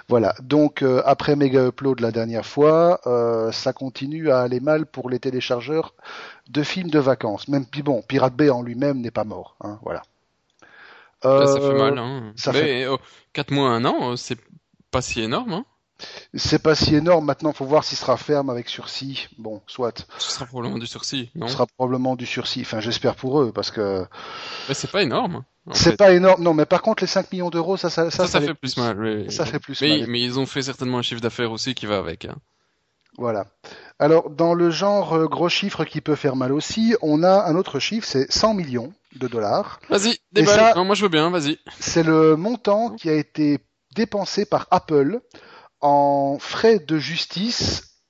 Voilà. Donc, euh, après Mega Upload la dernière fois, euh, ça continue à aller mal pour les téléchargeurs de films de vacances. Même puis bon, Pirate Bay en lui-même n'est pas mort. Hein, voilà. ça fait euh, mal. Hein. Ça fait... 4 mois, 1 an, c'est pas si énorme. Hein c'est pas si énorme. Maintenant, faut voir s'il sera ferme avec sursis. Bon, soit. Ce sera probablement du sursis, non Ce sera probablement du sursis. Enfin, j'espère pour eux, parce que. Mais c'est pas énorme. C'est pas énorme, non. Mais par contre, les 5 millions d'euros, ça, ça, ça, ça, fait plus mal. Ça fait plus mais, mal. Mais ils ont fait certainement un chiffre d'affaires aussi qui va avec. Hein. Voilà. Alors, dans le genre euh, gros chiffre qui peut faire mal aussi, on a un autre chiffre, c'est 100 millions de dollars. Vas-y, déballe. Non, moi je veux bien, vas-y. C'est le montant qui a été dépensé par Apple en frais de justice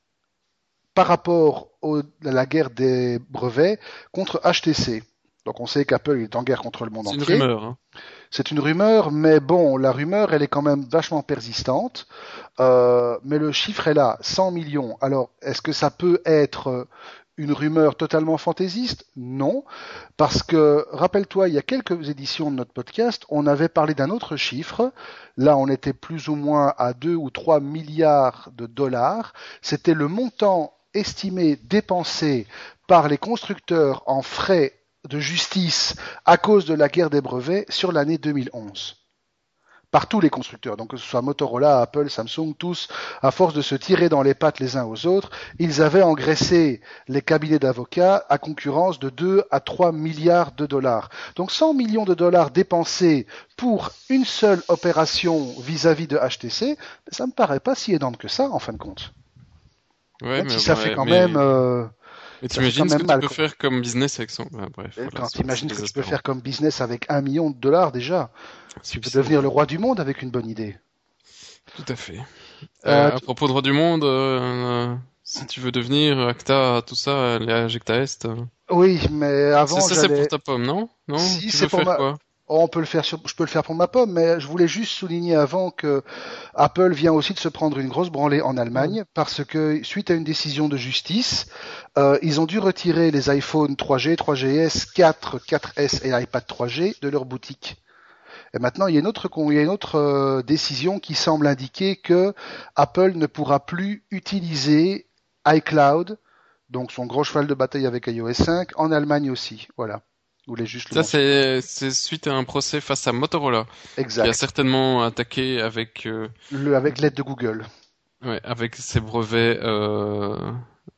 par rapport à la guerre des brevets contre HTC. Donc on sait qu'Apple est en guerre contre le monde C'est entier. une rumeur. Hein. C'est une rumeur, mais bon, la rumeur, elle est quand même vachement persistante. Euh, mais le chiffre est là, 100 millions. Alors, est-ce que ça peut être une rumeur totalement fantaisiste Non, parce que, rappelle-toi, il y a quelques éditions de notre podcast, on avait parlé d'un autre chiffre. Là, on était plus ou moins à 2 ou 3 milliards de dollars. C'était le montant estimé dépensé par les constructeurs en frais de justice à cause de la guerre des brevets sur l'année 2011 par tous les constructeurs, donc que ce soit Motorola, Apple, Samsung, tous, à force de se tirer dans les pattes les uns aux autres, ils avaient engraissé les cabinets d'avocats à concurrence de 2 à 3 milliards de dollars. Donc 100 millions de dollars dépensés pour une seule opération vis-à-vis de HTC, ça me paraît pas si énorme que ça en fin de compte. Ouais, Même mais si ça ouais, fait quand mais- même... euh, Mais t'imagines ce que tu peux quoi. faire comme business avec son. Ouais, bref. voilà, quand c'est- c'est ce que tu peux faire comme business avec un million de dollars déjà, tu peux devenir le roi du monde avec une bonne idée. Tout à fait. Euh, Euh, à propos de roi du monde, euh, si tu veux devenir Acta, tout ça, les Ajecta Est, Oui, mais avant, ça, ça, c'est pour ta pomme, non? Non? Si, c'est pour faire ma- quoi? Oh, on peut le faire sur, je peux le faire pour ma pomme, mais je voulais juste souligner avant que Apple vient aussi de se prendre une grosse branlée en Allemagne parce que suite à une décision de justice, euh, ils ont dû retirer les iPhone 3G, 3GS, 4, 4S et iPad 3G de leur boutique. Et maintenant, il y a une autre, con- il y a une autre euh, décision qui semble indiquer que Apple ne pourra plus utiliser iCloud, donc son gros cheval de bataille avec iOS 5, en Allemagne aussi. Voilà. Je voulais juste le Ça, c'est c'est suite à un procès face à Motorola, qui a Exact. certainement attaqué avec euh, Le, avec l'aide de Google. ouais, avec ses brevets. Euh...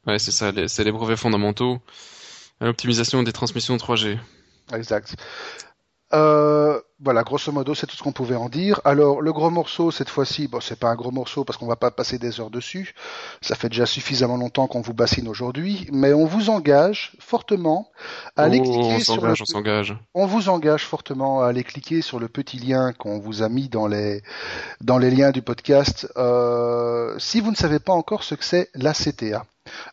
Ouais, c'est ça, les- c'est les brevets fondamentaux à l'optimisation des transmissions 3G. Exact. Euh, voilà, grosso modo, c'est tout ce qu'on pouvait en dire. Alors, le gros morceau, cette fois-ci, bon, c'est pas un gros morceau parce qu'on va pas passer des heures dessus. Ça fait déjà suffisamment longtemps qu'on vous bassine aujourd'hui, mais on vous engage fortement à aller Oh, cliquer on sur le, s'engage, on s'engage. on vous engage fortement à aller cliquer sur le petit lien qu'on vous a mis dans les dans les liens du podcast. Euh, si vous ne savez pas encore ce que c'est la CTA.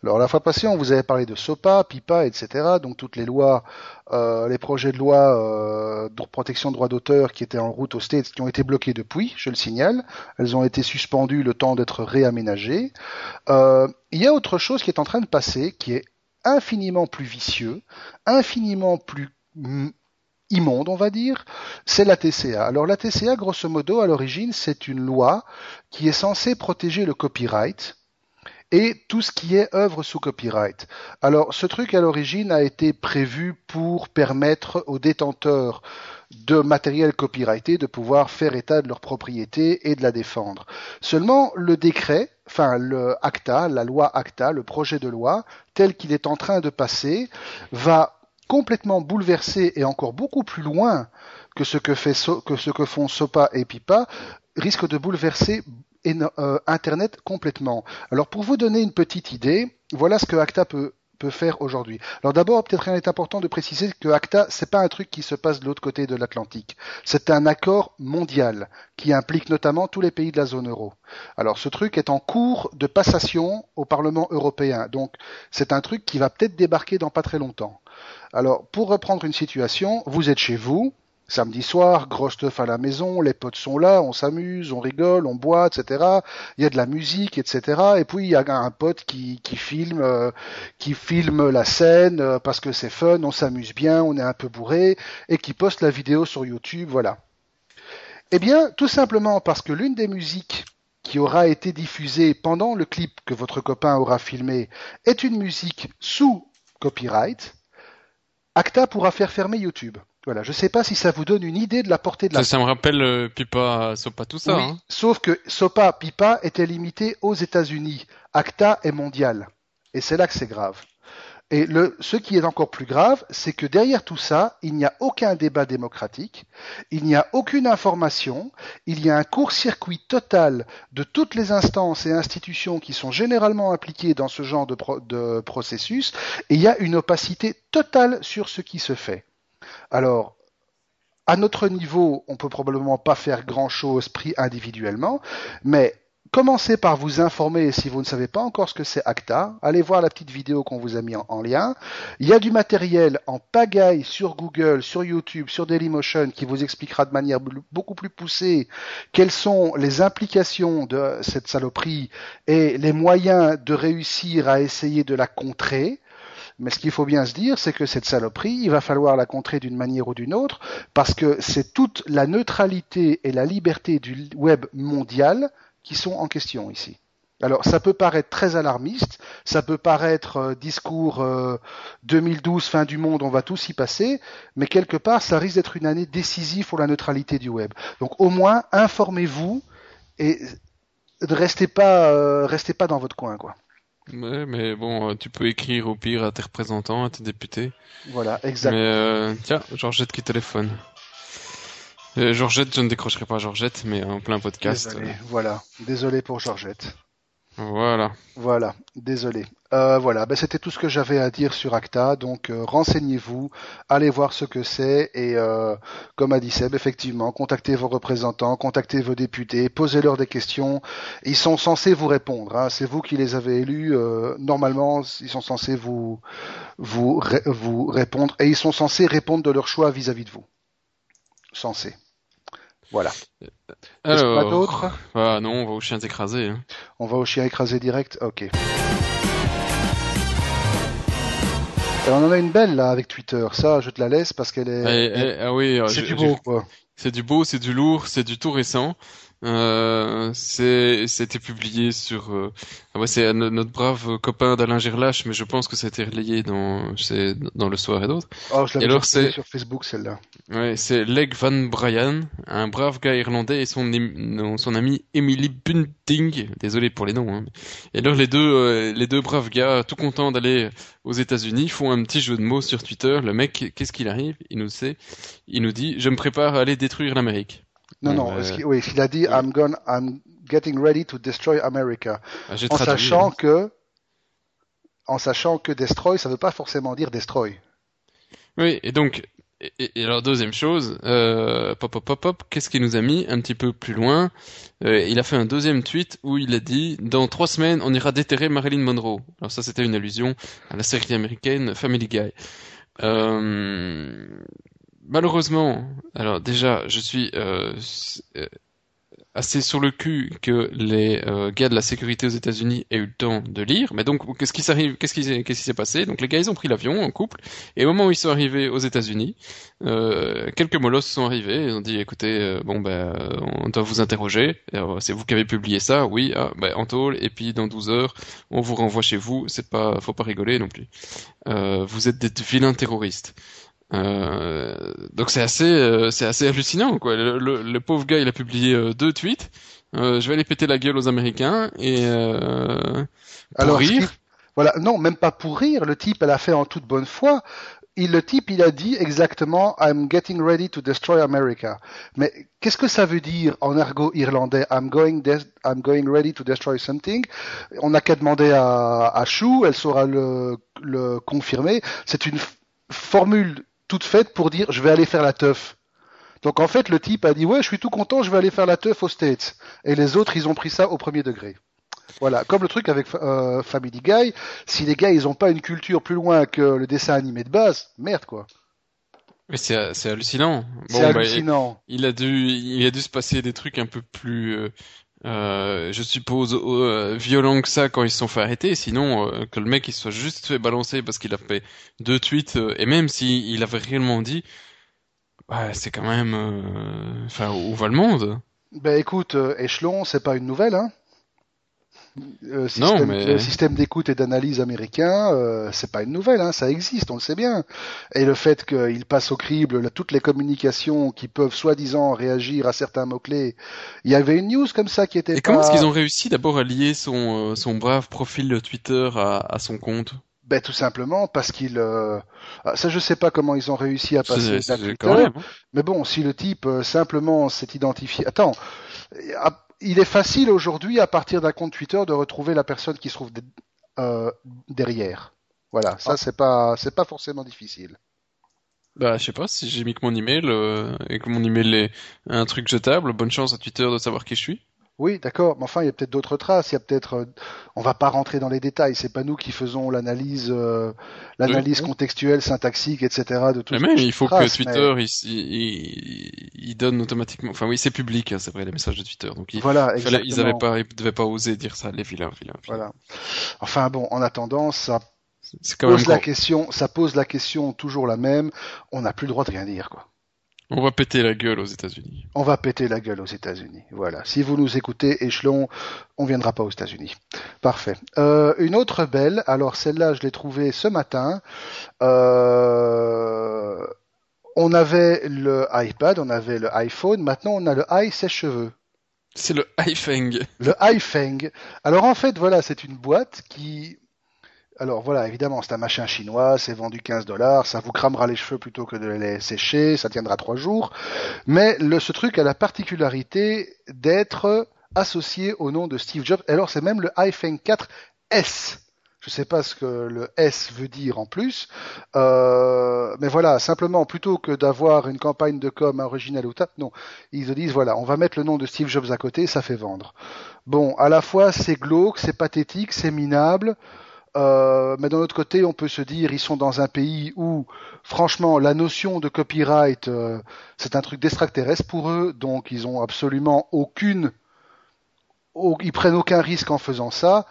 Alors la fois passée, on vous avait parlé de SOPA, PIPA, etc. Donc toutes les lois, euh, les projets de loi euh, de protection de droits d'auteur qui étaient en route aux States, qui ont été bloqués depuis, je le signale. Elles ont été suspendues le temps d'être réaménagées. Euh, il y a autre chose qui est en train de passer, qui est infiniment plus vicieux, infiniment plus mm, immonde, on va dire, c'est la TCA. Alors la TCA, grosso modo, à l'origine, c'est une loi qui est censée protéger le copyright et tout ce qui est œuvre sous copyright. Alors ce truc à l'origine a été prévu pour permettre aux détenteurs de matériel copyrighté de pouvoir faire état de leur propriété et de la défendre. Seulement le décret, enfin le ACTA, la loi ACTA, le projet de loi, tel qu'il est en train de passer, va complètement bouleverser et encore beaucoup plus loin que ce que, que, ce que font SOPA et PIPA, risque de bouleverser euh, Internet complètement. Alors pour vous donner une petite idée, voilà ce que ACTA peut peut faire aujourd'hui. Alors d'abord, peut-être il est important de préciser que ACTA, c'est pas un truc qui se passe de l'autre côté de l'Atlantique. C'est un accord mondial qui implique notamment tous les pays de la zone euro. Alors ce truc est en cours de passation au Parlement européen. Donc c'est un truc qui va peut-être débarquer dans pas très longtemps. Alors pour reprendre une situation, vous êtes chez vous, Samedi soir, gros stuff à la maison, les potes sont là, on s'amuse, on rigole, on boit, etc. Il y a de la musique, etc. Et puis il y a un pote qui, qui filme, euh, qui filme la scène euh, parce que c'est fun, on s'amuse bien, on est un peu bourré, et qui poste la vidéo sur YouTube, voilà. Eh bien, tout simplement parce que l'une des musiques qui aura été diffusée pendant le clip que votre copain aura filmé est une musique sous copyright, Acta pourra faire fermer YouTube. Voilà, je ne sais pas si ça vous donne une idée de la portée de la Ça, ça me rappelle euh, Pipa, Sopa, tout ça. oui, hein. sauf que SOPA, PIPA était limité aux États-Unis. ACTA est mondial. Et c'est là que c'est grave. Et le, ce qui est encore plus grave, c'est que derrière tout ça, il n'y a aucun débat démocratique, il n'y a aucune information, il y a un court-circuit total de toutes les instances et institutions qui sont généralement impliquées dans ce genre de, pro- de processus, et il y a une opacité totale sur ce qui se fait. Alors, à notre niveau, on peut probablement pas faire grand chose pris individuellement, mais commencez par vous informer si vous ne savez pas encore ce que c'est ACTA. Allez voir la petite vidéo qu'on vous a mis en, lien. Il y a du matériel en pagaille sur Google, sur YouTube, sur Dailymotion qui vous expliquera de manière beaucoup plus poussée quelles sont les implications de cette saloperie et les moyens de réussir à essayer de la contrer. Mais ce qu'il faut bien se dire, c'est que cette saloperie, il va falloir la contrer d'une manière ou d'une autre, parce que c'est toute la neutralité et la liberté du web mondial qui sont en question ici. Alors ça peut paraître très alarmiste, ça peut paraître euh, discours 2012 euh, fin du monde, on va tous y passer, mais quelque part ça risque d'être une année décisive pour la neutralité du web. Donc au moins informez-vous et restez pas euh, restez pas dans votre coin quoi. Ouais, mais bon, tu peux écrire au pire à tes représentants, à tes députés. Voilà, exactement. Mais tiens, Georgette qui téléphone. Euh, Georgette, je ne décrocherai pas Georgette, mais en plein podcast. Désolé, voilà. Désolé pour Georgette. Voilà. Voilà, désolé. Euh, voilà, ben, c'était tout ce que j'avais à dire sur ACTA. Donc euh, renseignez-vous, allez voir ce que c'est et euh, comme a dit Seb, effectivement, contactez vos représentants, contactez vos députés, posez-leur des questions. Ils sont censés vous répondre. Hein. C'est vous qui les avez élus. Euh, normalement, ils sont censés vous vous vous répondre et ils sont censés répondre de leur choix vis-à-vis -vis de vous. Censés. Voilà. Alors, pas d'autres Ah non, on va aux chiens écrasés. Hein. On va aux chiens écrasés direct Ok. Et on en a une belle là avec Twitter. Ça, je te la laisse parce qu'elle est. ah oui, c'est du beau quoi. C'est du beau, c'est du lourd, c'est du tout récent. Euh, c'est c'était publié sur euh, ah ouais, c'est notre brave copain d'Alain Gerlache mais je pense que c'était relayé dans c'est dans le soir et d'autres. Oh, je et alors c'est sur Facebook celle-là. Ouais c'est Leg Van Bryan un brave gars irlandais et son son ami Emily Bunting. Désolé pour les noms hein. et alors les deux euh, les deux braves gars tout contents d'aller aux États-Unis font un petit jeu de mots sur Twitter. Le mec qu'est-ce qu'il arrive? Il nous sait il nous dit je me prépare à aller détruire l'Amérique non, non, oui, il a dit I'm, gone, I'm getting ready to destroy America. Ah, en sachant que, en sachant que destroy, ça ne veut pas forcément dire destroy. Oui, et donc, et, alors deuxième chose, euh, pop pop pop pop, qu'est-ce qu'il nous a mis un petit peu plus loin? Euh, Il a fait un deuxième tweet où il a dit dans trois semaines on ira déterrer Marilyn Monroe. Alors ça c'était une allusion à la série américaine Family Guy. Euh, malheureusement, alors déjà, je suis euh, euh, assez sur le cul que les euh, gars de la sécurité aux États-Unis aient eu le temps de lire. Mais donc, qu'est-ce qui s'arrive Qu'est-ce qui s'est passé? Donc, les gars, ils ont pris l'avion en couple, et au moment où ils sont arrivés aux États-Unis, euh, quelques molosses sont arrivés. Ils ont dit, écoutez, bon ben, on doit vous interroger. C'est vous qui avez publié ça Oui. Ah, ben, en tôle. Et puis dans 12 heures, on vous renvoie chez vous. C'est pas, faut pas rigoler non plus. vous êtes des vilains terroristes. Euh, donc c'est assez, euh, c'est assez hallucinant quoi. Le, le, pauvre gars, il a publié euh, deux tweets. je vais aller péter la gueule aux Américains et pour Alors, rire. Voilà, non, même pas pour rire. Le type, elle a fait en toute bonne foi. Il, le type, il a dit exactement I'm getting ready to destroy America. Mais qu'est-ce que ça veut dire en argot irlandais? I'm going, I'm going ready to destroy something On n'a qu'à demander à, à Chou, elle saura le, le confirmer. C'est une formule toute faite pour dire je vais aller faire la teuf. Donc en fait, le type a dit ouais, je suis tout content, je vais aller faire la teuf aux States. Et les autres, ils ont pris ça au premier degré. Voilà, comme le truc avec euh, Family Guy, si les gars ils ont pas une culture plus loin que le dessin animé de base, merde quoi. Mais c'est c'est hallucinant. c'est bah, hallucinant. il, a dû il a dû se passer des trucs un peu plus euh, euh, je suppose euh, violents que ça quand ils se sont fait arrêter. Sinon euh, que le mec il soit juste fait balancer parce qu'il a fait deux tweets et même s'il il avait réellement dit, ouais, c'est quand même, enfin où va le monde Ben écoute, échelon, c'est pas une nouvelle, hein. Euh, système, non, mais... système d'écoute et d'analyse américain, euh, c'est pas une nouvelle, hein, ça existe, on le sait bien. Et le fait qu'il passe au crible toutes les communications qui peuvent soi-disant réagir à certains mots-clés, il y avait une news comme ça qui était. Et comment est-ce qu'ils ont réussi d'abord à lier son, euh, son brave profil Twitter à, à son compte? Ben tout simplement parce qu'il, euh, ah, ça je sais pas comment ils ont réussi à passer Twitter, mais bon, si le type simplement s'est identifié, attends, il est facile aujourd'hui, à partir d'un compte Twitter, de retrouver la personne qui se trouve euh, derrière. Voilà, ça ah. c'est pas c'est pas forcément difficile. Bah, je sais pas si j'ai mis que mon email euh, et que mon email est un truc jetable. Bonne chance à Twitter de savoir qui je suis. Oui, d'accord, mais enfin, il y a peut-être d'autres traces. Il y a peut-être, euh, on va pas rentrer dans les détails. C'est pas nous qui faisons l'analyse, euh, l'analyse Oui. contextuelle, syntaxique, etc. de tout. Mais même, il faut que mais- Twitter, il, il, il donne automatiquement. Enfin oui, c'est public, hein, c'est vrai, les messages de Twitter. Donc ils, Voilà, il fallait- ils avaient pas, ils devaient pas oser dire ça, les vilains, vilains. vilains. Voilà. Enfin bon, en attendant, ça même pose la question, ça pose la question toujours la même. On n'a plus le droit de rien dire, quoi. On va péter la gueule aux États-Unis. On va péter la gueule aux États-Unis. Voilà. Si vous nous écoutez, échelon, on viendra pas aux États-Unis. Parfait. Euh, une autre belle. Alors celle-là, je l'ai trouvée ce matin. Euh, on avait le iPad, on avait le iPhone. Maintenant, on a le i sèche-cheveux. C'est le iFeng. Le iFeng. Alors en fait, voilà, c'est une boîte qui. Alors voilà, évidemment, c'est un machin chinois, c'est vendu 15 dollars, ça vous cramera les cheveux plutôt que de les sécher, ça tiendra trois jours. Mais le, ce truc a la particularité d'être associé au nom de Steve Jobs. Alors c'est même le iFeng 4S. Je sais pas ce que le S veut dire en plus, euh, mais voilà, simplement plutôt que d'avoir une campagne de com originale ou tap, non, ils se disent voilà, on va mettre le nom de Steve Jobs à côté, ça fait vendre. Bon, à la fois c'est glauque, c'est pathétique, c'est minable, euh, mais d'un autre côté, on peut se dire ils sont dans un pays où, franchement, la notion de copyright, euh, c'est un truc d'extraterrestre pour eux, donc ils ont absolument aucune, au- ils prennent aucun risque en faisant ça.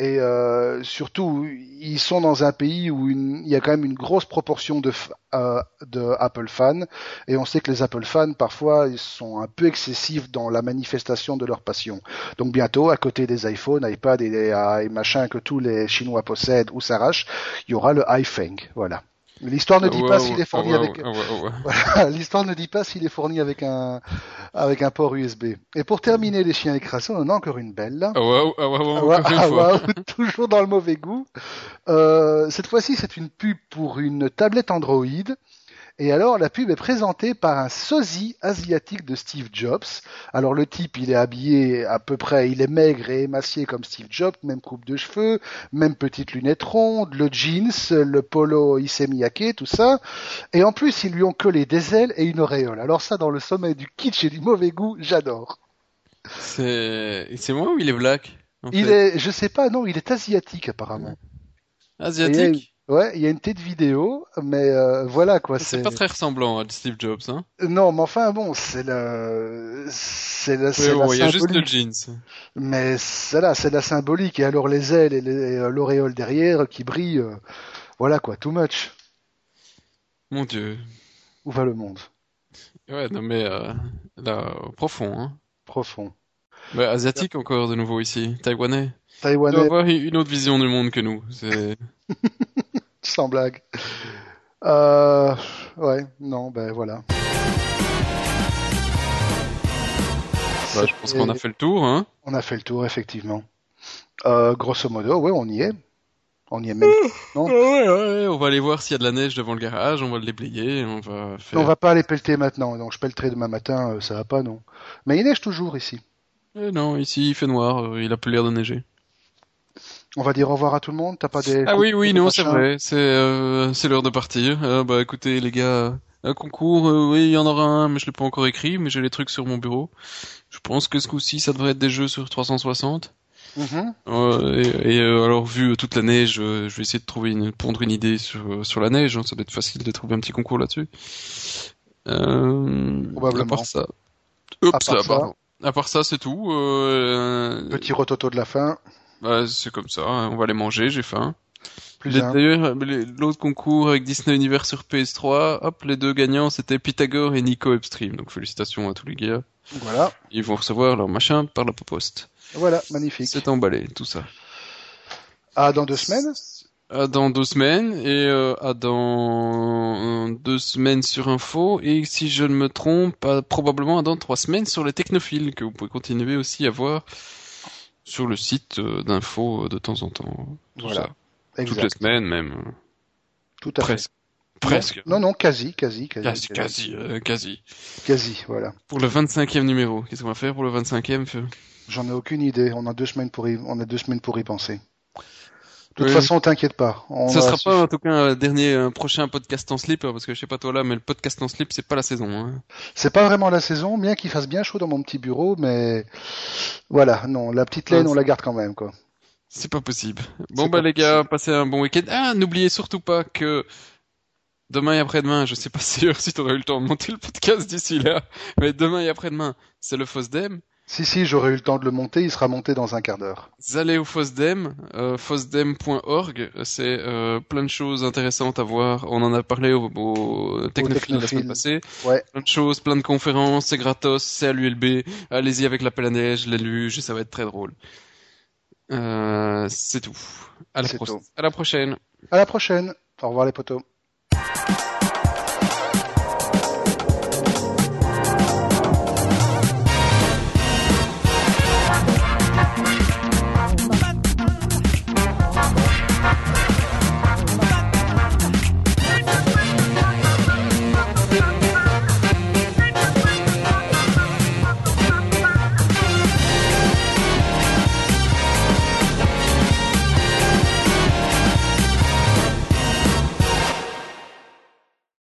Et euh, surtout, ils sont dans un pays où il y a quand même une grosse proportion de, euh, de Apple fans, et on sait que les Apple fans, parfois, ils sont un peu excessifs dans la manifestation de leur passion. Donc bientôt, à côté des iPhones, iPad et, les- et machin que tous les Chinois possèdent ou s'arrachent, il y aura le iFeng. Voilà. L'histoire ne dit pas s'il est fourni avec. ouais, ouais. Voilà, L'histoire ne dit pas s'il est fourni avec un avec un port USB. Et pour terminer les chiens écrasés, on en a encore une belle. Toujours dans le mauvais goût. Euh, cette fois-ci, c'est une pub pour une tablette Android. Et alors, la pub est présentée par un sosie asiatique de Steve Jobs. Alors, le type, il est habillé à peu près, il est maigre et émacié comme Steve Jobs, même coupe de cheveux, même petite lunette ronde, le jeans, le polo Issey Miyake, tout ça. Et en plus, ils lui ont collé des ailes et une auréole. Alors ça, dans le sommet du kitsch et du mauvais goût, j'adore. C'est, c'est moi ou il est black? en Il est, je sais pas, non, il est asiatique apparemment. Asiatique? Ouais, il y a une petite vidéo, mais euh, voilà quoi. C'est pas très ressemblant à Steve Jobs, hein? non, mais enfin bon, c'est le, c'est la, Oui, c'est la bon, il y a juste le jeans. Mais là, c'est la symbolique. Et alors les ailes et euh, l'auréole derrière qui brillent, euh, voilà quoi, too much. Mon Dieu. Où va le monde? Ouais, non mais euh, là, profond, hein. Profond. Ouais, asiatique encore de nouveau ici, taïwanais. Taïwanais, avoir une autre vision du monde que nous. C'est, sans blague. Euh, ouais, non, ben voilà. bah, je pense qu'on a fait le tour, hein. On a fait le tour, effectivement. Euh, grosso modo, ouais, on y est. On y est même. Non Ouais, ouais, on va aller voir s'il y a de la neige devant le garage, on va le déblayer, on va faire... On va pas aller pelleter maintenant. Donc je pelleterai demain matin, euh, ça va pas, non. Mais il neige toujours ici. Eh non, ici il fait noir, euh, il a plus l'air de neiger. On va dire au revoir à tout le monde. T'as pas des. Ah oui, oui, non, c'est vrai, c'est euh, c'est l'heure de partir. Euh, bah écoutez les gars, un concours, euh, oui, il y en aura un, mais je l'ai pas encore écrit, mais j'ai les trucs sur mon bureau. Je pense que ce coup-ci, ça devrait être des jeux sur 360. Mhm. Et et, alors vu toute la neige, je vais essayer de trouver une pondre une idée sur sur la neige. hein, ça doit être facile de trouver un petit concours là-dessus. Euh, Probablement. À part ça, Oups, À part ça. pardon. À part ça, c'est tout. Euh, Petit rototo de la fin. Bah, c'est comme ça. hein, On va les manger. J'ai faim. D'ailleurs, l'autre concours avec Disney Universe sur PS3, hop, les deux gagnants, c'était Pythagore et Nico Upstream. Donc félicitations à tous les gars. Voilà. Ils vont recevoir leur machin par la poste. Voilà, magnifique. C'est emballé, tout ça. Ah, dans deux semaines À dans deux semaines et euh, à dans euh, deux semaines sur Info et si je ne me trompe, à- probablement à dans trois semaines sur les technophiles que vous pouvez continuer aussi à voir sur le site euh, d'info euh, de temps en temps. Tout Voilà. ça. Toutes les semaines même. euh, Tout à Presque. fait. Presque. Non, non, quasi, quasi, quasi. Quasi, quasi, euh, quasi. Quasi, voilà. Pour le 25e numéro, qu'est-ce qu'on va faire pour le 25e feu? J'en ai aucune idée. On a deux semaines pour y, on a deux semaines pour y penser. De toute façon, t'inquiète pas. On ça sera pas en tout cas un dernier un prochain podcast en slip parce que je sais pas toi là, mais le podcast en slip c'est pas la saison. Hein. C'est pas vraiment la saison, bien qu'il fasse bien chaud dans mon petit bureau, mais voilà, non, la petite laine on la garde quand même quoi. C'est pas possible. Bon bah les gars, passez un bon week-end. Ah, n'oubliez surtout pas que demain et après-demain, je sais pas si tu auras eu le temps de monter le podcast d'ici là, mais demain et après-demain, c'est le FOSDEM. Si, si, j'aurai eu le temps de le monter, il sera monté dans un quart d'heure. Vous allez au FOSDEM, euh, fosdem.org, c'est euh, plein de choses intéressantes à voir. On en a parlé au, au Technophile la semaine passée. Ouais. Plein de choses, plein de conférences, c'est gratos, c'est à l'ULB. Allez-y avec la pelle à neige, les luges, ça va être très drôle. Euh, c'est tout. À la, à la prochaine. À la prochaine. Au revoir les potos.